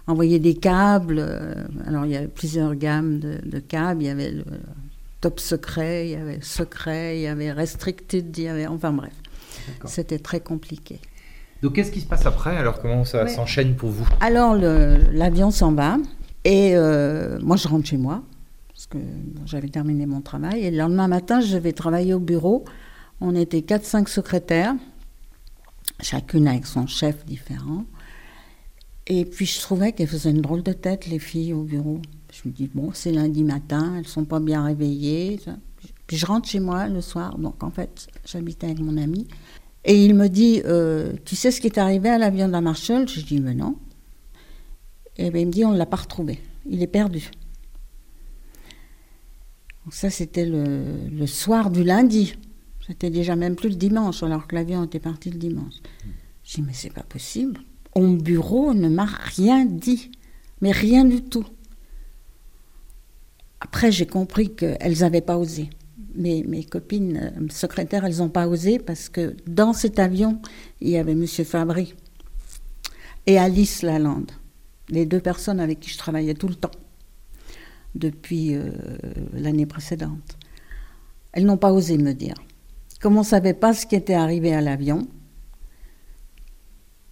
envoyer des câbles. euh, alors il y avait plusieurs gammes de, de câbles. Il y avait le top secret, il y avait secret, il y avait restricted, il y avait... Enfin bref. C'était très compliqué. Donc, qu'est-ce qui se passe après? Alors, comment ça Ouais. s'enchaîne pour vous? Alors, l'avion s'en va. Et euh, moi, je rentre chez moi. Parce que bon, j'avais terminé mon travail. Et le lendemain matin, je vais travailler au bureau. On était 4-5 secrétaires, chacune avec son chef différent. Et puis, je trouvais qu'elles faisaient une drôle de tête, les filles, au bureau. Je me dis, bon, c'est lundi matin, elles sont pas bien réveillées. Puis, je rentre chez moi le soir. Donc, en fait, j'habitais avec mon ami. Et il me dit, euh, tu sais ce qui est arrivé à l'avion de la Marshall Je dis, mais non. Et ben, il me dit, on ne l'a pas retrouvé. Il est perdu. Donc ça, c'était le, le soir du lundi. C'était déjà même plus le dimanche, alors que l'avion était parti le dimanche. Je dis, mais c'est pas possible. Mon bureau ne m'a rien dit. Mais rien du tout. Après, j'ai compris qu'elles n'avaient pas osé. Mes, mes copines euh, secrétaires, elles n'ont pas osé parce que dans cet avion, il y avait M. Fabry et Alice Lalande, les deux personnes avec qui je travaillais tout le temps depuis euh, l'année précédente. Elles n'ont pas osé me dire. Comme on ne savait pas ce qui était arrivé à l'avion,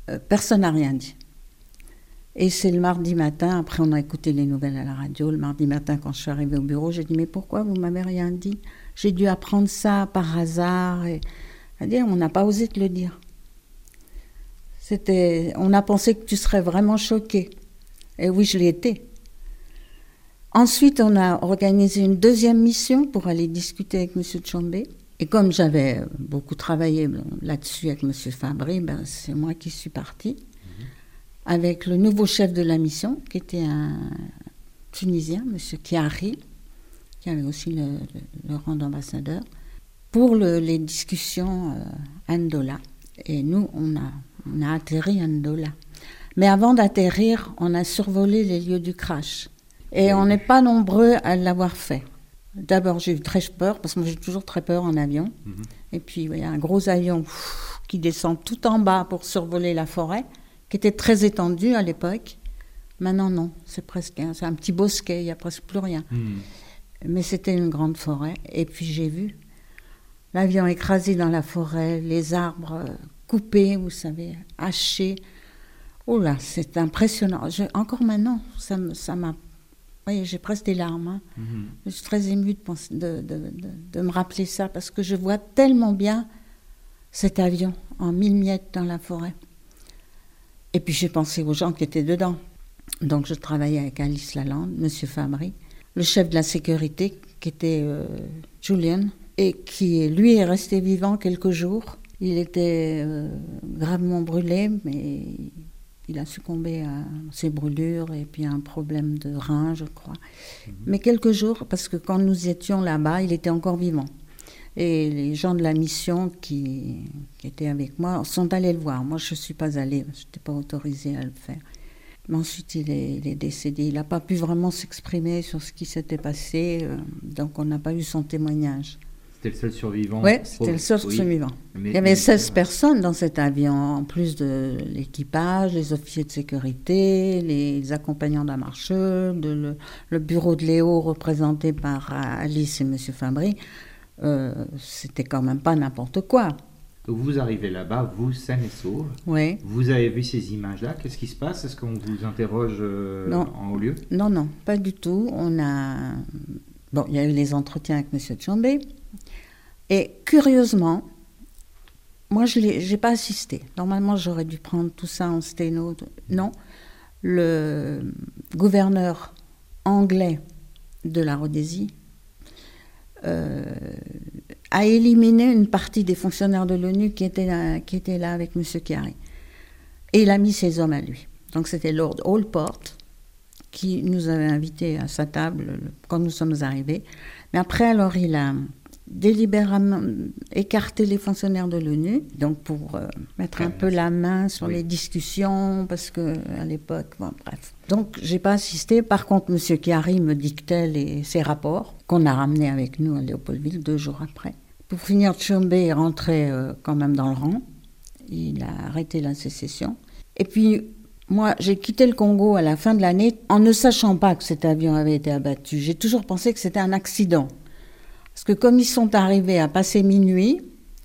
euh, personne n'a rien dit. Et c'est le mardi matin, après on a écouté les nouvelles à la radio, le mardi matin quand je suis arrivée au bureau, j'ai dit mais pourquoi vous m'avez rien dit? J'ai dû apprendre ça par hasard. On n'a pas osé te le dire. C'était, on a pensé que tu serais vraiment choqué. Et oui, je l'ai été. Ensuite, on a organisé une deuxième mission pour aller discuter avec M. Tchombe. Et comme j'avais beaucoup travaillé là-dessus avec M. Fabry, ben, c'est moi qui suis partie avec le nouveau chef de la mission, qui était un Tunisien, M. Kiari, qui avait aussi le, rang d'ambassadeur, pour les discussions euh, Ndola. Et nous, on a, on a atterri à Ndola. Mais avant d'atterrir, on a survolé les lieux du crash. Et on n'est pas nombreux à l'avoir fait. D'abord, j'ai eu très peur, parce que moi j'ai toujours très peur en avion. Mhm. Et puis, il y a un gros avion qui descend tout en bas pour survoler la forêt, qui était très étendue à l'époque. Maintenant, non, c'est presque un, un petit bosquet, il n'y a presque plus rien. Mhm. Mais c'était une grande forêt. Et puis, j'ai vu l'avion écrasé dans la forêt, les arbres coupés, vous savez, hachés. Oh là, c'est impressionnant. encore maintenant, ça m'a oui, j'ai presque des larmes. Hein. Mhm. Je suis très émue de, de, me rappeler ça parce que je vois tellement bien cet avion en mille miettes dans la forêt. Et puis j'ai pensé aux gens qui étaient dedans. Donc je travaillais avec Alice Lalande, Monsieur Fabry, le chef de la sécurité qui était euh, Julian et qui lui est resté vivant quelques jours. Il était euh, gravement brûlé, mais il a succombé à ses brûlures et puis à un problème de rein, je crois. Mais quelques jours, parce que quand nous étions là-bas, il était encore vivant. Et les gens de la mission qui, étaient avec moi sont allés le voir. Moi, je ne suis pas allée, je n'étais pas autorisée à le faire. Mais ensuite, il est, il est décédé. Il n'a pas pu vraiment s'exprimer sur ce qui s'était passé, euh, donc on n'a pas eu son témoignage. C'était le seul survivant Oui, c'était le seul survivant. il y avait 16 personnes dans cet avion, en plus de l'équipage, les officiers de sécurité, les accompagnants d'un marcheur, de le, bureau de Léo représenté par Alice et M. Fabry. Euh, c'était quand même pas n'importe quoi. vous arrivez là-bas, vous, saine et sauve. Oui. Vous avez vu ces images-là. Qu'est-ce qui se passe? Est-ce qu'on vous interroge euh, en haut lieu? Non, non, pas du tout. On a. Bon, il y a eu les entretiens avec M. Tchambé. Et curieusement, moi, je n'ai pas assisté. Normalement, j'aurais dû prendre tout ça en sténo. Non. Le gouverneur anglais de la Rhodésie euh, a éliminé une partie des fonctionnaires de l'ONU qui, étaient là, avec M. Chiari. Et il a mis ses hommes à lui. Donc c'était Lord Allport qui nous avait invités à sa table quand nous sommes arrivés. Mais après, alors, il a délibérément écarter les fonctionnaires de l'ONU, donc pour euh, mettre un peu la main sur les discussions, parce que à l'époque, bon, bref. Donc j'ai pas assisté. Par contre, Monsieur Chiari me dictait les, ses rapports qu'on a ramenés avec nous à Léopoldville deux jours après. Pour finir, Tchombe est rentré euh, quand même dans le rang. Il a arrêté la sécession. Et puis moi, j'ai quitté le Congo à la fin de l'année en ne sachant pas que cet avion avait été abattu. J'ai toujours pensé que c'était un accident. Parce que comme ils sont arrivés à passer minuit,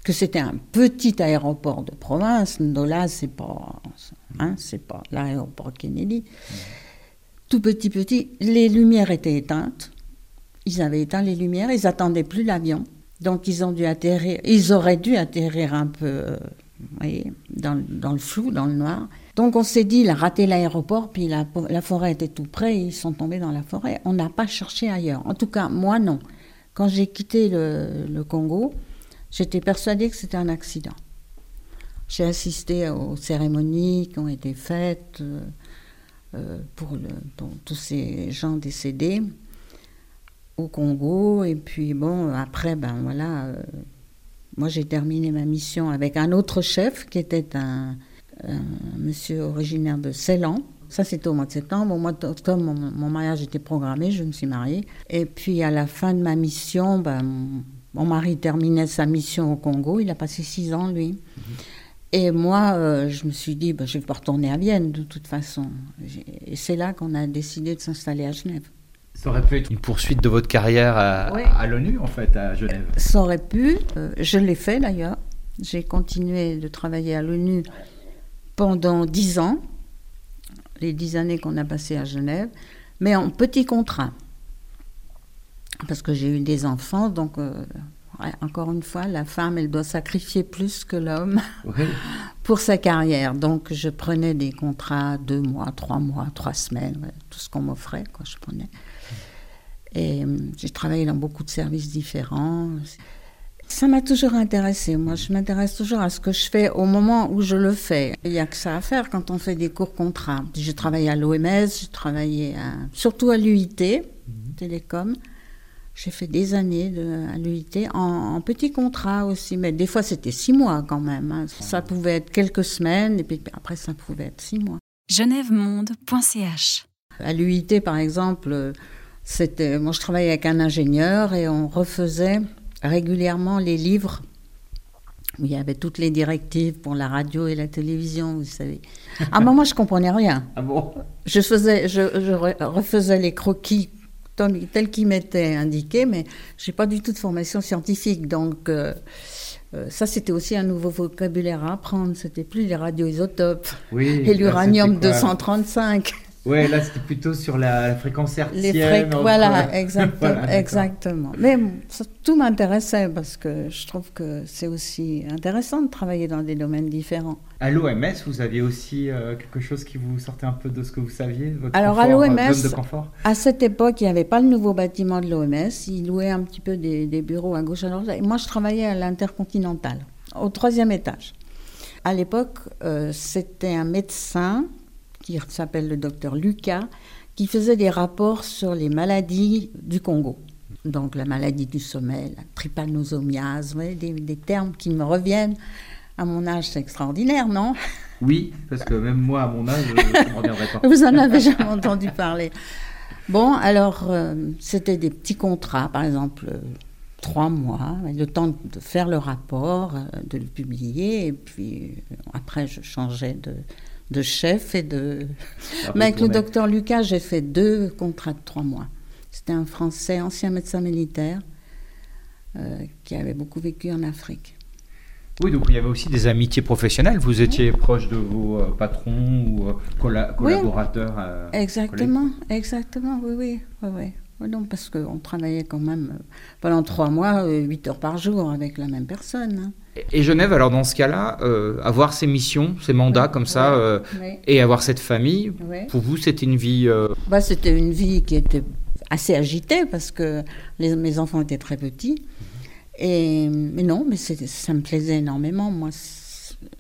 que c'était un petit aéroport de province, Ndola, c'est pas, hein, pas l'aéroport Kennedy, tout petit petit, les lumières étaient éteintes. Ils avaient éteint les lumières, ils attendaient plus l'avion. Donc ils ont dû atterrir, ils auraient dû atterrir un peu, euh, voyez, dans, dans, le flou, dans le noir. Donc on s'est dit, il a raté l'aéroport, puis la, la, forêt était tout près, ils sont tombés dans la forêt. On n'a pas cherché ailleurs. En tout cas, moi non. Quand j'ai quitté le, Congo, j'étais persuadée que c'était un accident. J'ai assisté aux cérémonies qui ont été faites euh, euh, pour, tous ces gens décédés au Congo. Et puis, bon, après, ben voilà, euh, moi j'ai terminé ma mission avec un autre chef qui était un, un monsieur originaire de Ceylan ça, c'était au mois de septembre. Au mois d'octobre, mon, mariage était programmé, je me suis mariée. Et puis, à la fin de ma mission, ben, mon, mari terminait sa mission au Congo. Il a passé six ans, lui. Mhm. Et moi, euh, je me suis dit, ben, je ne vais pas retourner à Vienne, de toute façon. Et c'est là qu'on a décidé de s'installer à Genève. Ça aurait pu être une poursuite de votre carrière à, l'ONU, en fait, à Genève. Ça aurait pu. Euh, je l'ai fait, d'ailleurs. J'ai continué de travailler à l'ONU pendant dix ans les dix années qu'on a passées à Genève, mais en petit contrat. Parce que j'ai eu des enfants, donc euh, encore une fois, la femme, elle doit sacrifier plus que l'homme pour sa carrière. Donc, je prenais des contrats deux mois, trois mois, trois semaines, ouais, tout ce qu'on m'offrait, quoi, je prenais. Et euh, j'ai travaillé dans beaucoup de services différents. Ça m'a toujours intéressé. Moi, je m'intéresse toujours à ce que je fais au moment où je le fais. Il n'y a que ça à faire quand on fait des cours contrats. J'ai travaillé à l'OMS, j'ai travaillé à- surtout à l'UIT, Télécom. J'ai fait des années de, à l'UIT en, en petits contrats aussi, mais des fois c'était six mois quand même. hein. Ça pouvait être quelques semaines et puis après ça pouvait être six mois. genèvemonde.ch À l'UIT par exemple, euh, c'était, moi je travaillais avec un ingénieur et on refaisait régulièrement les livres où il y avait toutes les directives pour la radio et la télévision, vous savez. À un moment je comprenais rien. Ah bon? Je, faisais, je, je re- refaisais les croquis tels qu'ils m'étaient indiqués, mais je n'ai pas du tout de formation scientifique. Donc, euh, euh, ça, c'était aussi un nouveau vocabulaire à apprendre. C'était plus les radioisotopes Oui. et l'uranium 235. Ouais, là c'était plutôt sur la, la fréquence hertzienne. Les fréq- entre- voilà, exactement. Voilà, exactement. Mais tout m'intéressait parce que je trouve que c'est aussi intéressant de travailler dans des domaines différents. À l'OMS, vous aviez aussi euh, quelque chose qui vous sortait un peu de ce que vous saviez votre Alors, à confort, euh, l'OMS, À cette époque, il n'y avait pas le nouveau bâtiment de l'OMS. Ils louaient un petit peu des, des bureaux à gauche à droite. Et moi, je travaillais à l'Intercontinental, au troisième étage. À l'époque, euh, c'était un médecin qui s'appelle le docteur Lucas qui faisait des rapports sur les maladies du Congo. Donc la maladie du sommeil, la trypanosomiase, des, des termes qui me reviennent. À mon âge, c'est extraordinaire, non? Oui, parce que même moi, à mon âge, je ne me reviendrai pas. Vous en avez jamais entendu parler. Bon, alors, euh, c'était des petits contrats, par exemple, euh, trois mois, le temps de faire le rapport, euh, de le publier, et puis après, je changeais de, de chef et de... Mais avec le docteur Lucas, j'ai fait deux contrats de trois mois. C'était un Français, ancien médecin militaire, euh, qui avait beaucoup vécu en Afrique. Oui, donc il y avait aussi des amitiés professionnelles. Vous étiez proche de vos euh, patrons ou euh, colla- collaborateurs. Exactement, exactement, oui, oui, oui, oui. Non, parce qu'on travaillait quand même euh, pendant trois mois, euh, huit heures par jour avec la même personne. hein. Et Genève, alors dans ce cas-là, euh, avoir ces missions, ces mandats comme ça, Ouais. euh, et avoir cette famille, pour vous, c'était une vie. euh, Bah, c'était une vie qui était assez agitée parce que les- mes enfants étaient très petits. Et, mais non, mais ça me plaisait énormément. Moi,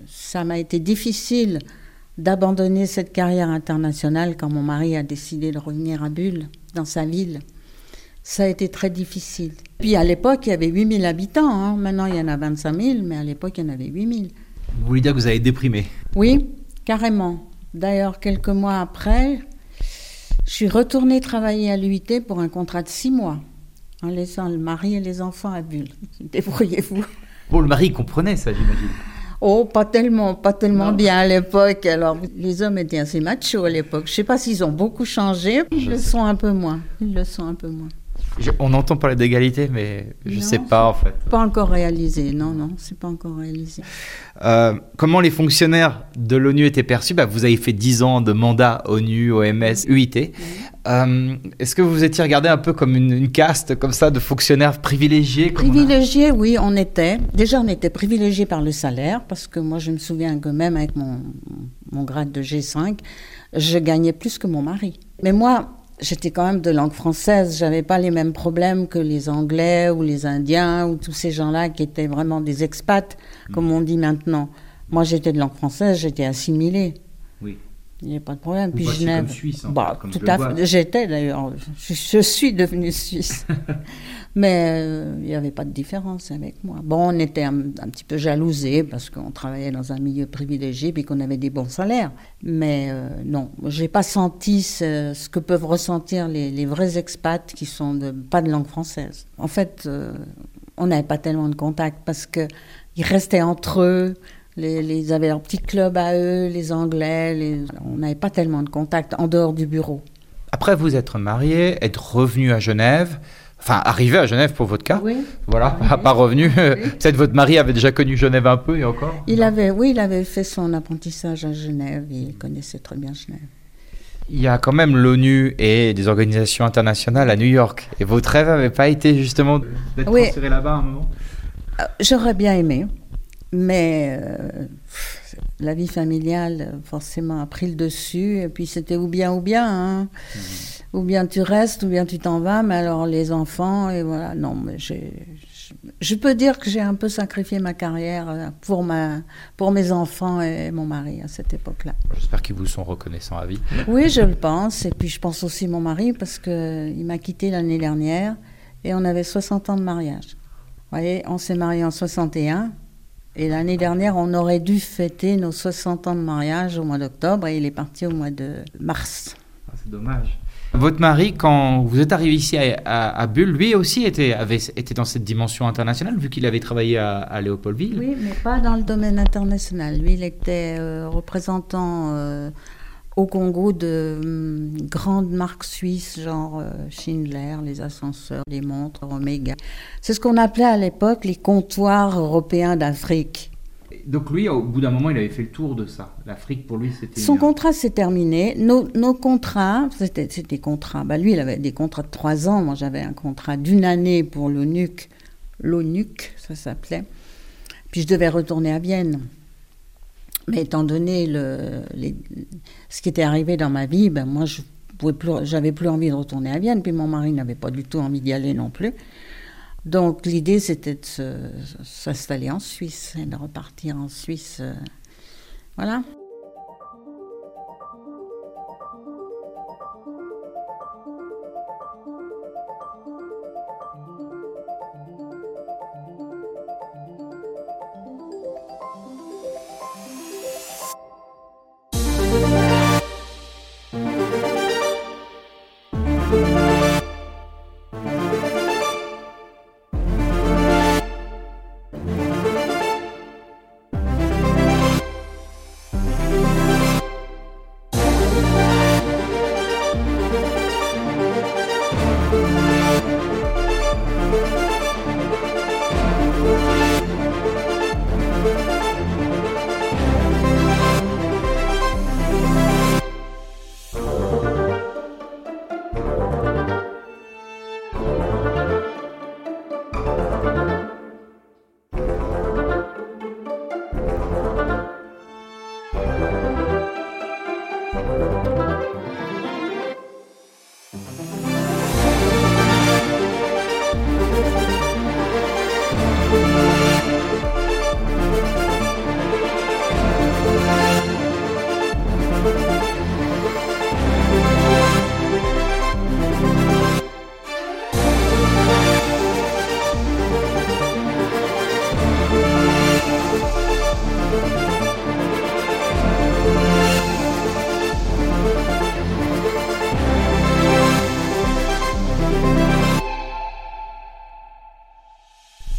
ça m'a été difficile d'abandonner cette carrière internationale quand mon mari a décidé de revenir à Bulle, dans sa ville. Ça a été très difficile. Puis à l'époque, il y avait 8000 habitants. hein. Maintenant, il y en a 25 000, mais à l'époque, il y en avait 8000. Vous voulez dire que vous avez déprimé? Oui, carrément. D'ailleurs, quelques mois après, je suis retournée travailler à l'UIT pour un contrat de six mois, en laissant le mari et les enfants à Bulle. Débrouillez-vous. Bon, le mari comprenait ça, j'imagine. Oh, pas tellement, pas tellement Non. bien à l'époque. Alors, les hommes étaient assez machos à l'époque. Je sais pas s'ils ont beaucoup changé. Ils le sont un peu moins. Ils le sont un peu moins. Je- on entend parler d'égalité, mais je Non, sais pas en fait. Pas encore réalisé. Non, non, c'est pas encore réalisé. Euh, comment les fonctionnaires de l'ONU étaient perçus? Bah, Vous avez fait 10 ans de mandat ONU, OMS, UIT. Euh, Est-ce que vous étiez regardé un peu comme une, une caste comme ça de fonctionnaires privilégiés comme on a- Privilégié, oui, on était. Déjà, on était privilégié par le salaire, parce que moi, je me souviens que même avec mon, mon grade de G5, je gagnais plus que mon mari. Mais moi, j'étais quand même de langue française. J'avais pas les mêmes problèmes que les Anglais ou les Indiens ou tous ces gens-là qui étaient vraiment des expats, comme on dit maintenant. Moi, j'étais de langue française, j'étais assimilée. Oui. Il n'y a pas de problème. Puis Genève. comme Suisse, en Bah, fait, comme tout à fait. J'étais d'ailleurs. Je, je suis devenue suisse. Mais euh, il n'y avait pas de différence avec moi. Bon, on était un, petit peu jalousés parce qu'on travaillait dans un milieu privilégié et qu'on avait des bons salaires. Mais euh, non, je n'ai pas senti ce, que peuvent ressentir les, vrais expats qui sont pas de langue française. En fait, euh, on n'avait pas tellement de contact parce qu'ils restaient entre eux. Ils avaient leur petit club à eux, les Anglais. on n'avait pas tellement de contact en dehors du bureau. Après vous être marié, être revenu à Genève, enfin arrivé à Genève pour votre cas, Oui. voilà, Oui. pas, pas revenu. Peut-être votre mari avait déjà connu Genève un peu et encore. Il avait, oui, il avait fait son apprentissage à Genève. Il connaissait très bien Genève. Il y a quand même l'ONU et des organisations internationales à New York. Et votre rêve n'avait pas été justement d'être Oui. transféré là-bas à un moment? Euh, J'aurais bien aimé, mais euh, la vie familiale, forcément, a pris le dessus. Et puis c'était ou bien ou bien. Hein. Mhm. Ou bien tu restes, ou bien tu t'en vas. Mais alors les enfants, et voilà. Non, mais je peux dire que j'ai un peu sacrifié ma carrière euh, pour, ma, pour mes enfants et mon mari à cette époque-là. J'espère qu'ils vous sont reconnaissants à vie. Oui, je le pense. Et puis je pense aussi mon mari parce qu'il m'a quitté l'année dernière et on avait 60 ans de mariage. Vous voyez, on s'est marié en 61 et l'année dernière, on aurait dû fêter nos 60 ans de mariage au mois d'octobre et il est parti au mois de mars. Ah, c'est dommage. Votre mari, quand vous êtes arrivé ici à, Bulle, lui aussi était, avait, était dans cette dimension internationale, vu qu'il avait travaillé à, Léopoldville Oui, mais pas dans le domaine international. Lui, il était euh, représentant euh, au Congo de hum, grandes marques suisses, genre euh, Schindler, les ascenseurs, les montres, Omega. C'est ce qu'on appelait à l'époque les comptoirs européens d'Afrique. Donc lui, au bout d'un moment, il avait fait le tour de ça. L'Afrique, pour lui, c'était... Son contrat s'est terminé. Nos, nos contrats, c'était des contrats... Bah, lui, il avait des contrats de trois ans. Moi, j'avais un contrat d'une année pour l'ONUC. L'ONUC, ça s'appelait. Puis je devais retourner à Vienne. Mais étant donné le, ce qui était arrivé dans ma vie, ben moi, je n'avais plus, plus envie de retourner à Vienne. Puis mon mari n'avait pas du tout envie d'y aller non plus. Donc l'idée, c'était de s'installer en Suisse et de repartir en Suisse. Euh, voilà.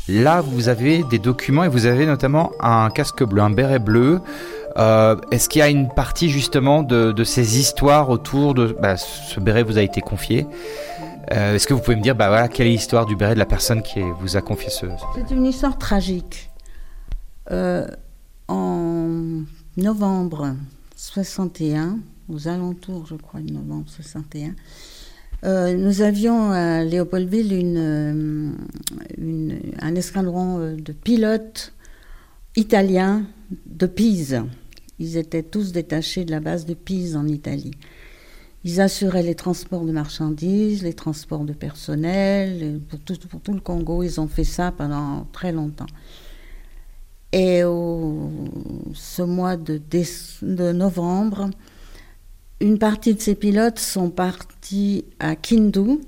Là, vous avez des documents et vous avez notamment un casque bleu, un béret bleu. Euh, est-ce qu'il y a une partie justement de, ces histoires autour de bah, ce béret vous a été confié? Euh, Est-ce que vous pouvez me dire bah, quelle est l'histoire du béret de la personne qui vous a confié ce... C'est une histoire tragique. Euh, en novembre 61, aux alentours, je crois, de novembre 61, euh, nous avions à Léopoldville euh, un escadron euh, de pilotes italiens de Pise. Ils étaient tous détachés de la base de Pise en Italie. Ils assuraient les transports de marchandises, les transports de personnel, pour tout, le Congo. Ils ont fait ça pendant très longtemps. Et ce mois de novembre, une partie de ces pilotes sont partis à Kindu,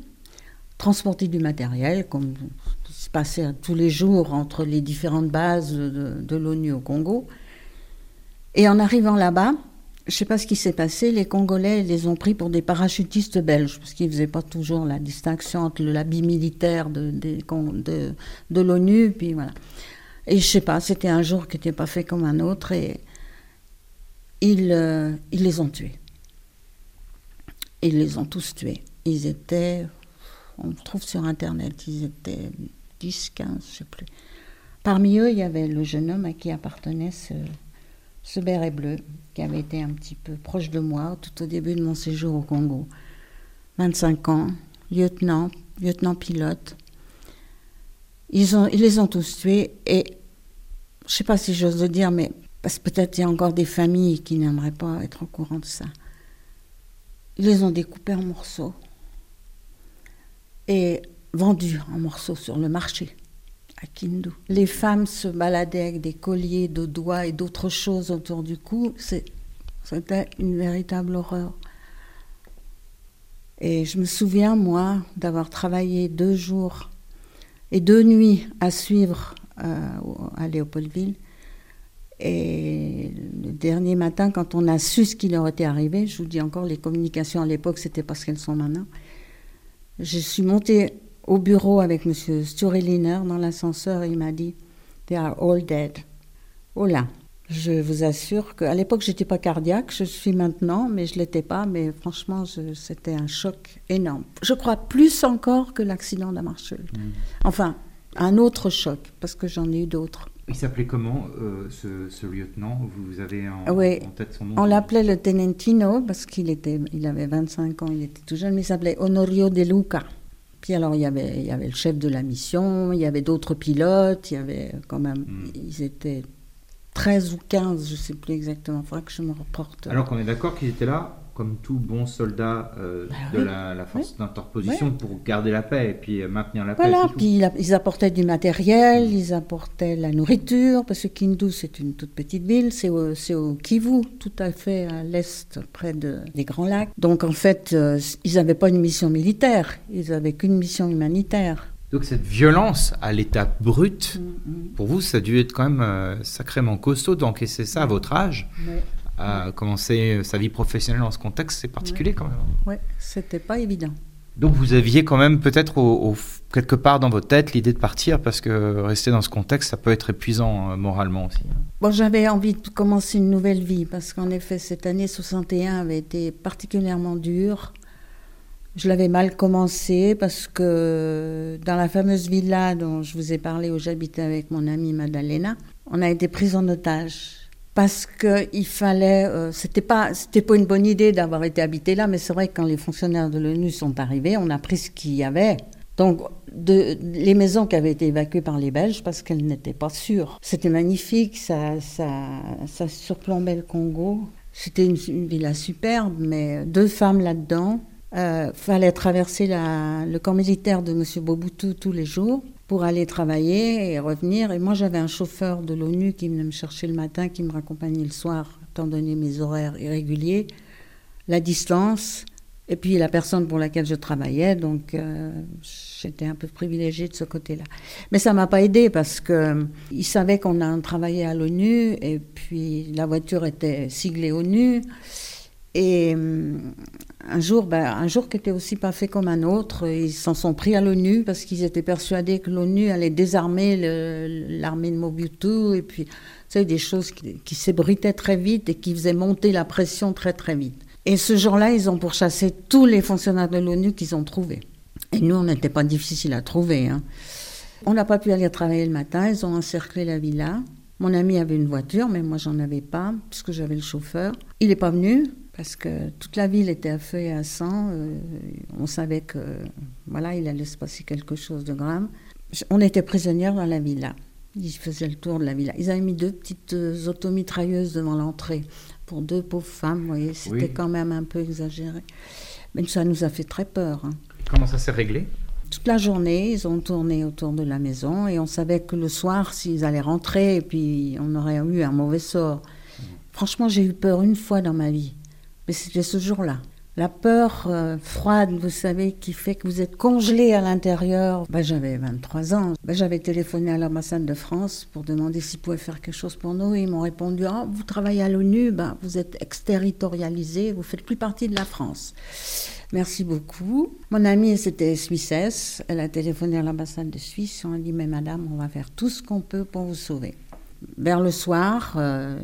transporter du matériel, comme se passait tous les jours entre les différentes bases de, l'ONU au Congo. Et en arrivant là-bas, je ne sais pas ce qui s'est passé, les Congolais les ont pris pour des parachutistes belges, parce qu'ils ne faisaient pas toujours la distinction entre l'habit militaire de, l'ONU. Et je ne sais pas, c'était un jour qui n'était pas fait comme un autre, et ils, euh, ils les ont tués. Ils les ont tous tués. Ils étaient, on trouve sur Internet, ils étaient 10, 15, je ne sais plus. Parmi eux, il y avait le jeune homme à qui appartenait ce, ce béret bleu, qui avait été un petit peu proche de moi tout au début de mon séjour au Congo. 25 ans, lieutenant, lieutenant pilote. Ils, ont, ils les ont tous tués et je ne sais pas si j'ose le dire, mais parce que peut-être il y a encore des familles qui n'aimeraient pas être au courant de ça. Ils les ont découpés en morceaux et vendus en morceaux sur le marché à Kindu. Les femmes se baladaient avec des colliers de doigts et d'autres choses autour du cou. C'était une véritable horreur. Et je me souviens, moi, d'avoir travaillé deux jours et deux nuits à suivre euh, à Léopoldville et le dernier matin, quand on a su ce qui leur était arrivé, je vous dis encore, les communications à l'époque, c'était pas ce qu'elles sont maintenant. Je suis montée au bureau avec M. Stureliner dans l'ascenseur et il m'a dit They are all dead. Oh là Je vous assure qu'à l'époque, j'étais pas cardiaque, je suis maintenant, mais je l'étais pas. Mais franchement, c'était un choc énorme. Je crois plus encore que l'accident d'Amarchel. Mmh. Enfin, un autre choc, parce que j'en ai eu d'autres. Il s'appelait comment euh, ce, lieutenant? Vous avez en, tête son nom? On l'appelait le Tenentino parce qu'il était, il avait 25 ans, il était tout jeune, mais il s'appelait Honorio de Luca. Puis alors il y avait, il y avait le chef de la mission, il y avait d'autres pilotes, il y avait quand même, hmm. ils étaient 13 ou 15, je ne sais plus exactement, il faudra que je me reporte. Alors qu'on est d'accord qu'ils étaient là comme tout bon soldat euh, bah de la, force d'interposition pour garder la paix et puis euh, maintenir la paix. Voilà, puis ils apportaient du matériel, mm. ils apportaient la nourriture, parce que Kindu, c'est une toute petite ville, c'est au, au, Kivu, tout à fait à l'est, près de, des Grands Lacs. Donc en fait, euh, ils n'avaient pas une mission militaire, ils n'avaient qu'une mission humanitaire. Donc cette violence à l'état brut, mm, mm. pour vous, ça a dû être quand même sacrément costaud d'encaisser ça à votre âge à commencer sa vie professionnelle dans ce contexte, c'est particulier quand même. Oui, c'était pas évident. Donc vous aviez quand même peut-être au, quelque part dans votre tête l'idée de partir parce que rester dans ce contexte, ça peut être épuisant euh, moralement aussi. Hein. Bon, j'avais envie de commencer une nouvelle vie parce qu'en effet, cette année 61 avait été particulièrement dure. Je l'avais mal commencé parce que dans la fameuse villa dont je vous ai parlé où j'habitais avec mon amie Madalena, on a été pris en otage parce qu'il fallait. Euh, c'était pas, c'était pas une bonne idée d'avoir été habité là, mais c'est vrai que quand les fonctionnaires de l'ONU sont arrivés, on a pris ce qu'il y avait. Donc, de, les maisons qui avaient été évacuées par les Belges parce qu'elles n'étaient pas sûres. C'était magnifique, ça, ça, ça surplombait le Congo. C'était une, villa superbe, mais deux femmes là-dedans. Euh, fallait traverser le camp militaire de M. Bobutu tous les jours pour aller travailler et revenir. Et moi, j'avais un chauffeur de l'ONU qui venait me chercher le matin, qui me raccompagnait le soir, étant donné mes horaires irréguliers, la distance, et puis la personne pour laquelle je travaillais. Donc, euh, j'étais un peu privilégiée de ce côté-là. Mais ça m'a pas aidé parce que euh, savait qu'on a travaillé à l'ONU, et puis la voiture était siglée ONU. Et euh, un jour, ben, un jour qui était aussi pas fait comme un autre, ils s'en sont pris à l'ONU parce qu'ils étaient persuadés que l'ONU allait désarmer l'armée de Mobutu et puis, c'est des choses qui, qui s'ébritaient très vite et qui faisaient monter la pression très très vite. Et ce jour-là, ils ont pourchassé tous les fonctionnaires de l'ONU qu'ils ont trouvés. Et nous, on n'était pas difficile à trouver. Hein. On n'a pas pu aller travailler le matin, ils ont encerclé la villa. Mon ami avait une voiture, mais moi j'en avais pas, puisque j'avais le chauffeur. Il n'est pas venu, parce que toute la ville était à feu et à sang. Euh, on savait que voilà, il allait se passer quelque chose de grave. On était prisonniers dans la villa. Ils faisaient le tour de la villa. Ils avaient mis deux petites euh, automitrailleuses devant l'entrée pour deux pauvres femmes. Vous voyez, c'était quand même un peu exagéré. Mais ça nous a fait très peur. Hein. Comment ça s'est réglé? Toute la journée, ils ont tourné autour de la maison et on savait que le soir, s'ils allaient rentrer, et puis on aurait eu un mauvais sort. Mmh. Franchement, j'ai eu peur une fois dans ma vie. Mais c'était ce jour-là. La peur euh, froide, vous savez, qui fait que vous êtes congelé à l'intérieur. Ben, j'avais 23 ans. Ben, j'avais téléphoné à l'ambassade de France pour demander s'ils pouvaient faire quelque chose pour nous. Ils m'ont répondu ah, Vous travaillez à l'ONU, ben, vous êtes exterritorialisé, vous faites plus partie de la France. Merci beaucoup. Mon amie, c'était Suissesse. Elle a téléphoné à l'ambassade de Suisse. On a dit Mais madame, on va faire tout ce qu'on peut pour vous sauver. Vers le soir, euh,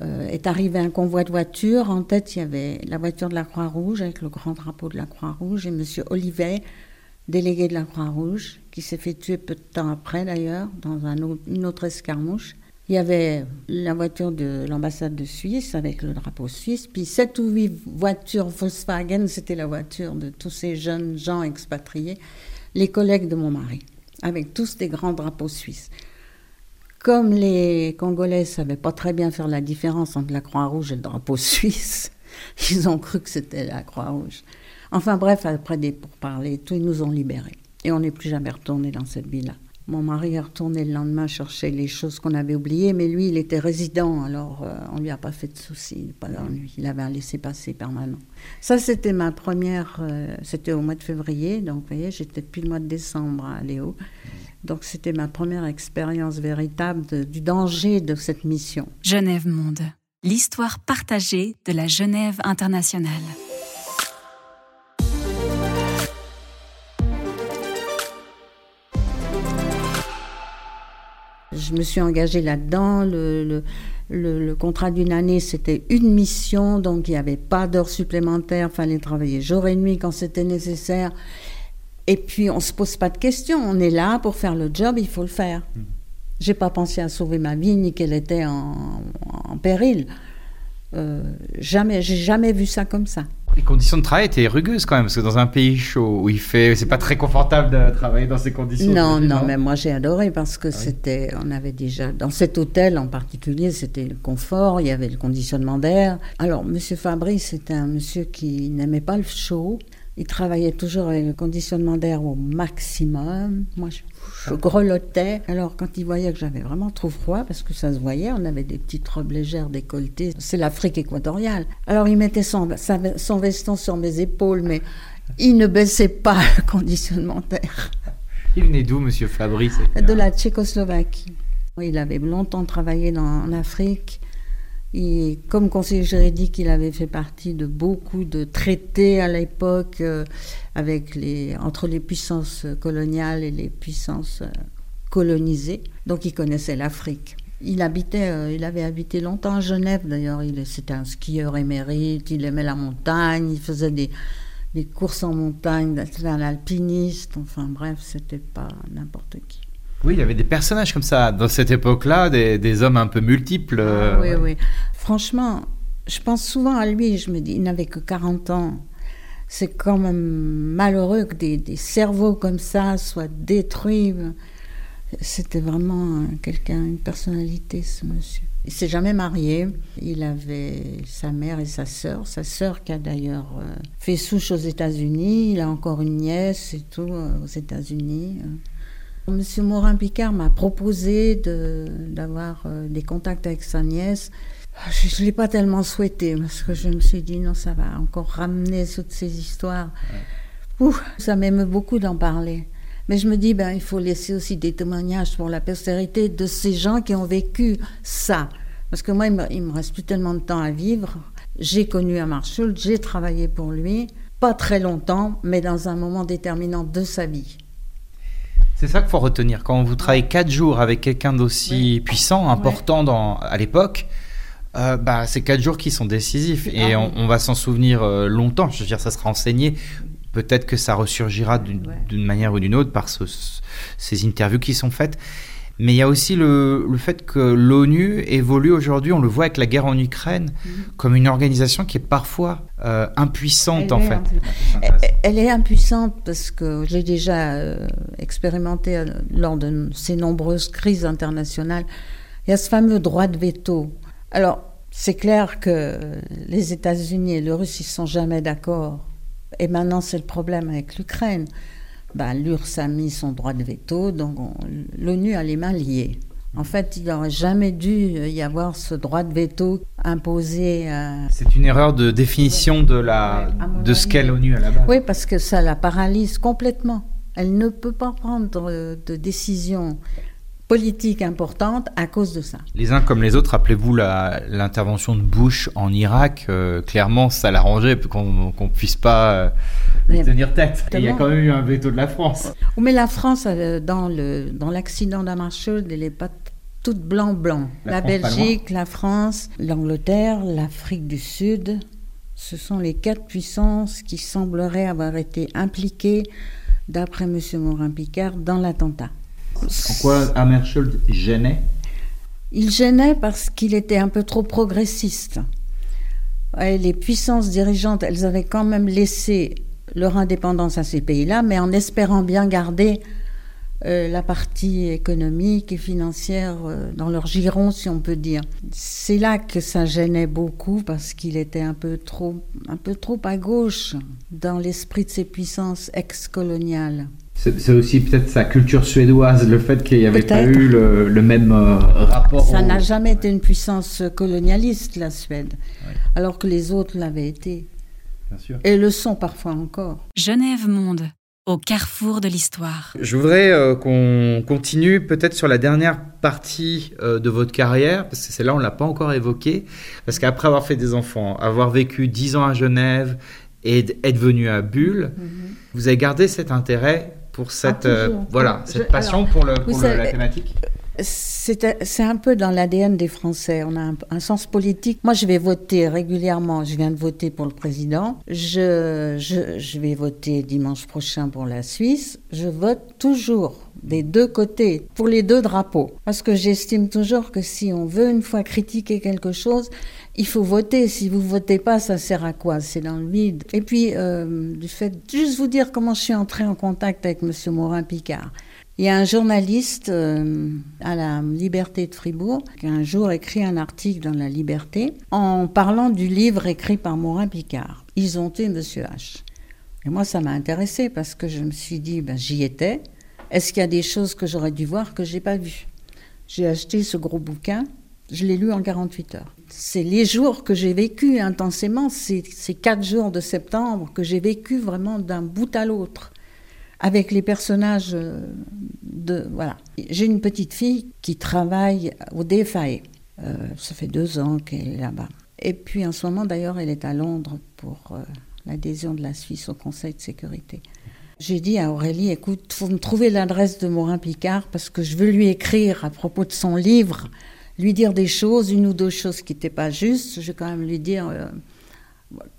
euh, est arrivé un convoi de voitures. En tête, il y avait la voiture de la Croix-Rouge avec le grand drapeau de la Croix-Rouge et M. Olivet, délégué de la Croix-Rouge, qui s'est fait tuer peu de temps après d'ailleurs, dans un une autre escarmouche. Il y avait la voiture de l'ambassade de Suisse avec le drapeau suisse, puis sept ou huit voitures Volkswagen, c'était la voiture de tous ces jeunes gens expatriés, les collègues de mon mari, avec tous des grands drapeaux suisses. Comme les Congolais ne savaient pas très bien faire la différence entre la Croix-Rouge et le drapeau suisse, ils ont cru que c'était la Croix-Rouge. Enfin bref, après des pourparlers, tout, ils nous ont libérés. Et on n'est plus jamais retourné dans cette ville-là. Mon mari est retourné le lendemain chercher les choses qu'on avait oubliées, mais lui, il était résident, alors euh, on lui a pas fait de soucis, pas d'ennui. Il avait un laissez-passer permanent. Ça, c'était ma première, euh, c'était au mois de février, donc vous voyez, j'étais depuis le mois de décembre à Léo. Donc c'était ma première expérience véritable de- du danger de cette mission. Genève Monde. L'histoire partagée de la Genève internationale. Je me suis engagée là-dedans. Le, le- le- le contrat d'une année, c'était une mission, donc il n'y avait pas d'heures supplémentaires. Il fallait travailler jour et nuit quand c'était nécessaire. Et puis, on ne se pose pas de questions. On est là pour faire le job, il faut le faire. J'ai pas pensé à sauver ma vie ni qu'elle était en, en péril. Euh, jamais, j'ai jamais vu ça comme ça. Les conditions de travail étaient rugueuses quand même, parce que dans un pays chaud où il fait, c'est pas très confortable de travailler dans ces conditions. Non, non, mais moi j'ai adoré parce que c'était, on avait déjà, dans cet hôtel en particulier, c'était le confort, il y avait le conditionnement d'air. Alors, Monsieur Fabry, c'était un monsieur qui n'aimait pas le chaud. Il travaillait toujours avec le conditionnement d'air au maximum. Moi, je, je grelottais. Alors, quand il voyait que j'avais vraiment trop froid, parce que ça se voyait, on avait des petites robes légères décolletées. C'est l'Afrique équatoriale. Alors, il mettait son, veston sur mes épaules, mais il ne baissait pas le conditionnement d'air Il venait d'où, monsieur Fabrice de la Tchécoslovaquie. Il avait longtemps travaillé dans, en Afrique. Et comme conseiller juridique, il avait fait partie de beaucoup de traités à l'époque euh, entre les puissances coloniales et les puissances euh, colonisées. Donc il connaissait l'Afrique. Il habitait, euh, il avait habité longtemps à Genève d'ailleurs. Il c'était un skieur émérite. Il aimait la montagne. Il faisait des, des courses en montagne. C'était un alpiniste. Enfin bref, c'était pas n'importe qui. Oui, il y avait des personnages comme ça dans cette époque-là, des, des hommes un peu multiples. euh, Ah, oui, oui. Franchement, je pense souvent à lui. Je me dis, il n'avait que 40 ans. C'est quand même malheureux que des, des cerveaux comme ça soient détruits. C'était vraiment quelqu'un, une personnalité, ce monsieur. Il s'est jamais marié. Il avait sa mère et sa sœur. Sa sœur qui a d'ailleurs euh, fait souche aux États-Unis. Il a encore une nièce et tout euh, aux États-Unis. Monsieur Morin-Picard m'a proposé d'avoir euh, des contacts avec sa nièce. Je ne l'ai pas tellement souhaité parce que je me suis dit non, ça va encore ramener toutes ces histoires. Ouh, ça m'aime beaucoup d'en parler. Mais je me dis, ben, il faut laisser aussi des témoignages pour la postérité de ces gens qui ont vécu ça. Parce que moi, il me, il me reste plus tellement de temps à vivre. J'ai connu un Marshall, j'ai travaillé pour lui, pas très longtemps, mais dans un moment déterminant de sa vie. C'est ça qu'il faut retenir. Quand vous travaillez quatre jours avec quelqu'un d'aussi puissant, important dans, à l'époque, euh, bah, c'est quatre jours qui sont décisifs. Et on, va s'en souvenir euh, longtemps. Je veux dire, ça sera enseigné. Peut-être que ça ressurgira d'une Ouais. manière ou d'une autre par ce- ces interviews qui sont faites. Mais il y a aussi le, le fait que l'ONU évolue aujourd'hui, on le voit avec la guerre en Ukraine, Mhm. comme une organisation qui est parfois euh, impuissante Elle en fait. Elle- Elle est impuissante parce que j'ai déjà euh, expérimenté euh, lors de ces nombreuses crises internationales. Il y a ce fameux droit de veto. Alors, c'est clair que les États-Unis et le Russes, ils sont jamais d'accord. Et maintenant, c'est le problème avec l'Ukraine. Ben, L'URSS a mis son droit de veto, donc on- l'ONU a les mains liées. En fait, il n'aurait jamais dû y avoir ce droit de veto imposé à, C'est une erreur de définition de, la, de ce qu'est l'ONU à la base. Oui, parce que ça la paralyse complètement. Elle ne peut pas prendre euh, de décision politique importante à cause de ça. Les uns comme les autres, rappelez-vous l'intervention de Bush en Irak, euh, clairement ça l'arrangeait qu'on qu'on puisse pas euh, lui tenir tête. Et il y a quand même eu un veto de la France. Mais la France, euh, dans dans l'accident d'Amarchuld, elle n'est pas toute blanc-blanc. La La, Belgique, la France, l'Angleterre, l'Afrique du Sud, ce sont les quatre puissances qui sembleraient avoir été impliquées, d'après M. Morin-Picard, dans l'attentat. En quoi Hammarskjöld gênait? Il gênait parce qu'il était un peu trop progressiste. Et les puissances dirigeantes, elles avaient quand même laissé leur indépendance à ces pays-là, mais en espérant bien garder euh, la partie économique et financière euh, dans leur giron, si on peut dire. C'est là que ça gênait beaucoup parce qu'il était un peu trop, un peu trop à gauche dans l'esprit de ces puissances ex-coloniales. C'est aussi peut-être sa culture suédoise, le fait qu'il n'y avait pas eu le, même euh, rapport. Ça n'a jamais été une puissance colonialiste, la Suède, alors que les autres l'avaient été. Bien sûr. Et le sont parfois encore. Genève Monde au carrefour de l'histoire. Je voudrais euh, qu'on continue peut-être sur la dernière partie euh, de votre carrière, parce que celle-là, on ne l'a pas encore évoquée, parce qu'après avoir fait des enfants, avoir vécu dix ans à Genève et être venu à Bulle, mhm. vous avez gardé cet intérêt pour cette, ah, euh, voilà, cette passion pour, le, pour la thématique c'est un peu dans l'ADN des Français. On a un, sens politique. Moi, je vais voter régulièrement. Je viens de voter pour le président. Je, je, je, vais voter dimanche prochain pour la Suisse. Je vote toujours des deux côtés, pour les deux drapeaux. Parce que j'estime toujours que si on veut une fois critiquer quelque chose, il faut voter. Si vous votez pas, ça sert à quoi? C'est dans le vide. Et puis, euh, du fait, juste vous dire comment je suis entrée en contact avec M. Morin-Picard. Il y a un journaliste euh, à la Liberté de Fribourg qui a un jour écrit un article dans la Liberté en parlant du livre écrit par Morin Picard. Ils ont tué Monsieur H. Et moi, ça m'a intéressé parce que je me suis dit, ben, j'y étais. Est-ce qu'il y a des choses que j'aurais dû voir que j'ai pas vues? J'ai acheté ce gros bouquin. Je l'ai lu en 48 heures. C'est les jours que j'ai vécu intensément, ces, ces quatre jours de septembre que j'ai vécu vraiment d'un bout à l'autre avec les personnages euh, de voilà. J'ai une petite fille qui travaille au DFAE. Euh, ça fait deux ans qu'elle est là-bas. Et puis en ce moment d'ailleurs, elle est à Londres pour euh, l'adhésion de la Suisse au Conseil de sécurité. J'ai dit à Aurélie, écoute, faut me trouver l'adresse de Morin Picard parce que je veux lui écrire à propos de son livre, lui dire des choses, une ou deux choses qui n'étaient pas justes. Je vais quand même lui dire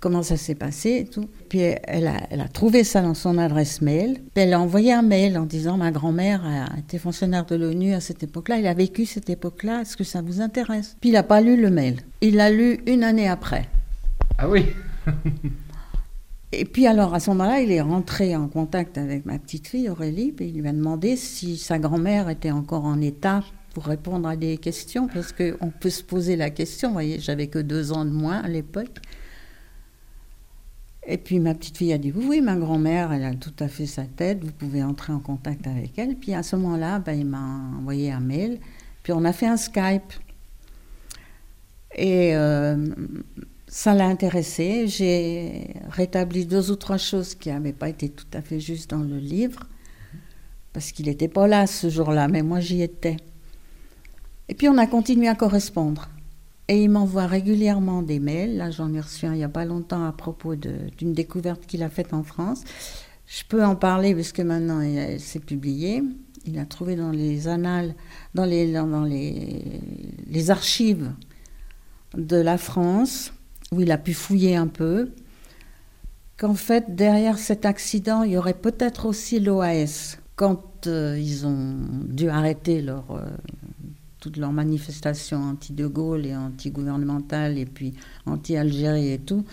comment ça s'est passé et tout. Puis elle a, elle a, trouvé ça dans son adresse mail. Puis elle a envoyé un mail en disant ma grand-mère a été fonctionnaire de l'ONU à cette époque-là. Il a vécu cette époque-là. Est-ce que ça vous intéresse? Puis il n'a pas lu le mail. Il l'a lu une année après. Ah oui. et puis alors à ce moment-là, il est rentré en contact avec ma petite fille Aurélie. Puis il lui a demandé si sa grand-mère était encore en état pour répondre à des questions, parce qu'on peut se poser la question. Vous voyez, j'avais que deux ans de moins à l'époque. Et puis ma petite fille a dit oui, ma grand-mère, elle a tout à fait sa tête, vous pouvez entrer en contact avec elle. Puis à ce moment-là, ben, il m'a envoyé un mail, puis on a fait un Skype. Et euh, ça l'a intéressé. J'ai rétabli deux ou trois choses qui n'avaient pas été tout à fait justes dans le livre, parce qu'il n'était pas là ce jour-là, mais moi j'y étais. Et puis on a continué à correspondre. Et il m'envoie régulièrement des mails. Là, j'en ai reçu un il n'y a pas longtemps à propos d'une découverte qu'il a faite en France. Je peux en parler parce que maintenant, c'est publié. Il a trouvé dans les annales, dans les, dans les, les archives de la France, où il a pu fouiller un peu, qu'en fait, derrière cet accident, il y aurait peut-être aussi l'OAS. Quand euh, ils ont dû arrêter leur, euh, toutes leurs manifestations anti-De Gaulle et anti-gouvernementales et puis anti-Algérie et tout,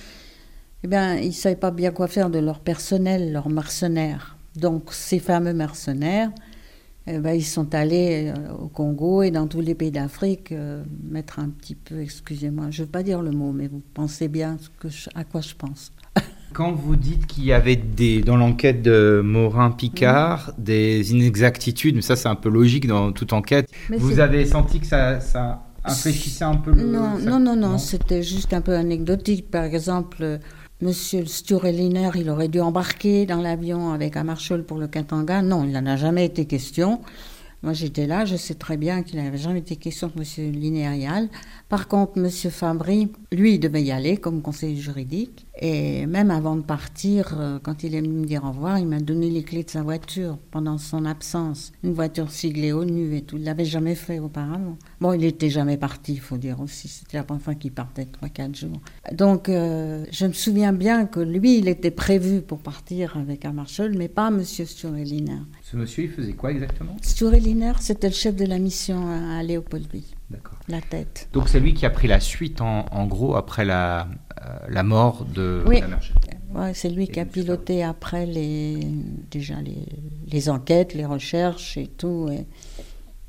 eh bien, ils ne savaient pas bien quoi faire de leur personnel, leurs mercenaires. Donc, ces fameux mercenaires, eh ben, ils sont allés euh, au Congo et dans tous les pays d'Afrique euh, mettre un petit peu, excusez-moi, je ne veux pas dire le mot, mais vous pensez bien à quoi je pense. Quand vous dites qu'il y avait des, dans l'enquête de Morin-Picard des inexactitudes, mais ça c'est un peu logique dans toute enquête, vous avez senti que ça, ça infléchissait un peu le... Non, non, non, non, c'était juste un peu anecdotique. Par exemple, Monsieur Stureliner, il aurait dû embarquer dans l'avion avec un marshal pour le Katanga. Non, il n'en a jamais été question. Moi, j'étais là, je sais très bien qu'il n'avait jamais été question de M. Linéarial. Par contre, M. Fabry, lui, il devait y aller comme conseiller juridique. Et même avant de partir, euh, quand il est venu me dire au revoir, il m'a donné les clés de sa voiture pendant son absence. Une voiture siglée ONU et tout. Il l'avait jamais fait auparavant. Bon, il n'était jamais parti, il faut dire aussi. C'était la première fois qu'il partait, 3-4 jours. Donc, euh, je me souviens bien que lui, il était prévu pour partir avec un marshal, mais pas M. Stureliner. Ce monsieur, il faisait quoi exactement? Stureliner, c'était le chef de la mission à Léopoldville. La tête. Donc, c'est lui qui a pris la suite, en, en gros, après la, euh, la mort de oui. Ouais, c'est lui qui a piloté après les, déjà les, les enquêtes, les recherches et tout. Et,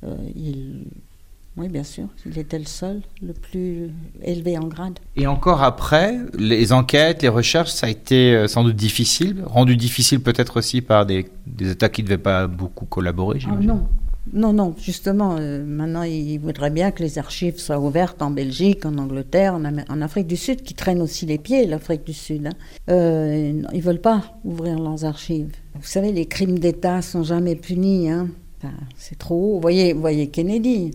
euh, il, oui, bien sûr, il était le seul, le plus élevé en grade. Et encore après, les enquêtes, les recherches, ça a été euh, sans doute difficile, rendu difficile peut-être aussi par des, des États qui ne devaient pas beaucoup collaborer, Ah, j'imagine. non, non, non, justement, euh, maintenant il voudrait bien que les archives soient ouvertes en Belgique, en Angleterre, en, Afrique du Sud, qui traînent aussi les pieds, l'Afrique du Sud. hein. Euh, ils veulent pas ouvrir leurs archives. Vous savez, les crimes d'État sont jamais punis. Hein. Enfin, c'est trop haut. Vous voyez, vous voyez Kennedy.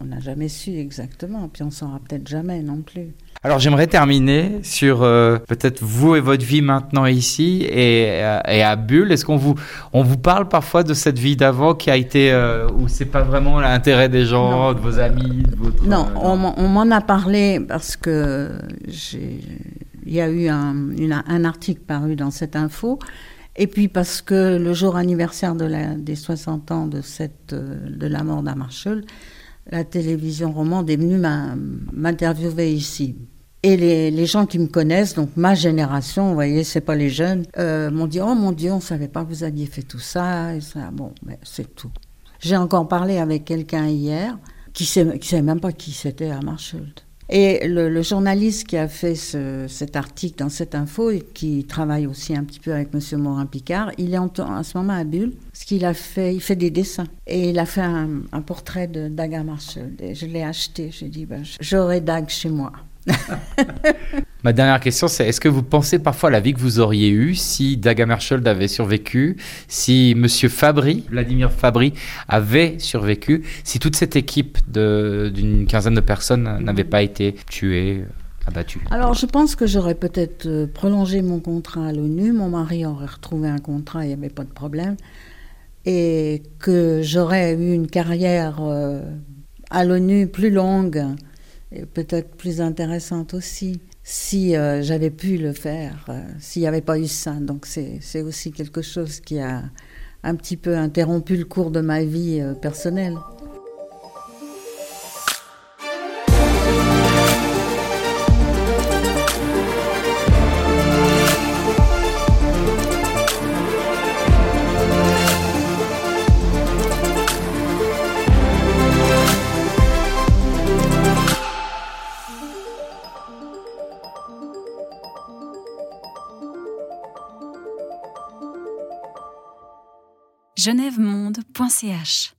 On n'a jamais su exactement, puis on saura peut-être jamais non plus. Alors j'aimerais terminer sur euh, peut-être vous et votre vie maintenant ici et, euh, et à Bulle. Est-ce qu'on vous on vous parle parfois de cette vie d'avant qui a été euh, où c'est pas vraiment l'intérêt des gens, de vos amis, de votre Non, euh, on, m'en- on m'en a parlé parce que il y a eu un, une- un article paru dans cette info, et puis parce que le jour anniversaire de la, des 60 ans de, cette, de la mort d'Amarshall, la télévision romande est venue m'in- m'interviewer ici. Et les, gens qui me connaissent, donc ma génération, vous voyez, c'est pas les jeunes, euh, m'ont dit Oh mon Dieu, on savait pas que vous aviez fait tout ça. Et ça. Bon, mais c'est tout. J'ai encore parlé avec quelqu'un hier qui qui savait même pas qui c'était à Marshall. Et le, journaliste qui a fait ce- cet article dans cette info et qui travaille aussi un petit peu avec Monsieur Morin-Picard, il est en, ce moment à Bulle, parce qu'il a fait, il fait des dessins. Et il a fait un, un portrait de Daga Marshall. Et je l'ai acheté. J'ai dit, ben, j'aurai Dag chez moi. Ma dernière question, c'est est-ce que vous pensez parfois à la vie que vous auriez eue si Dag Hammarskjöld avait survécu, si Monsieur Fabry, Vladimir Fabry, avait survécu, si toute cette équipe d'une quinzaine de personnes n'avait pas été tuée, abattue? Alors, je pense que j'aurais peut-être euh, prolongé mon contrat à l'ONU. Mon mari aurait retrouvé un contrat, il n'y avait pas de problème. Et que j'aurais eu une carrière euh, à l'ONU plus longue peut-être plus intéressante aussi si euh, j'avais pu le faire, euh, s'il n'y avait pas eu ça. Donc, c'est aussi quelque chose qui a un petit peu interrompu le cours de ma vie euh, personnelle. genèvemonde.ch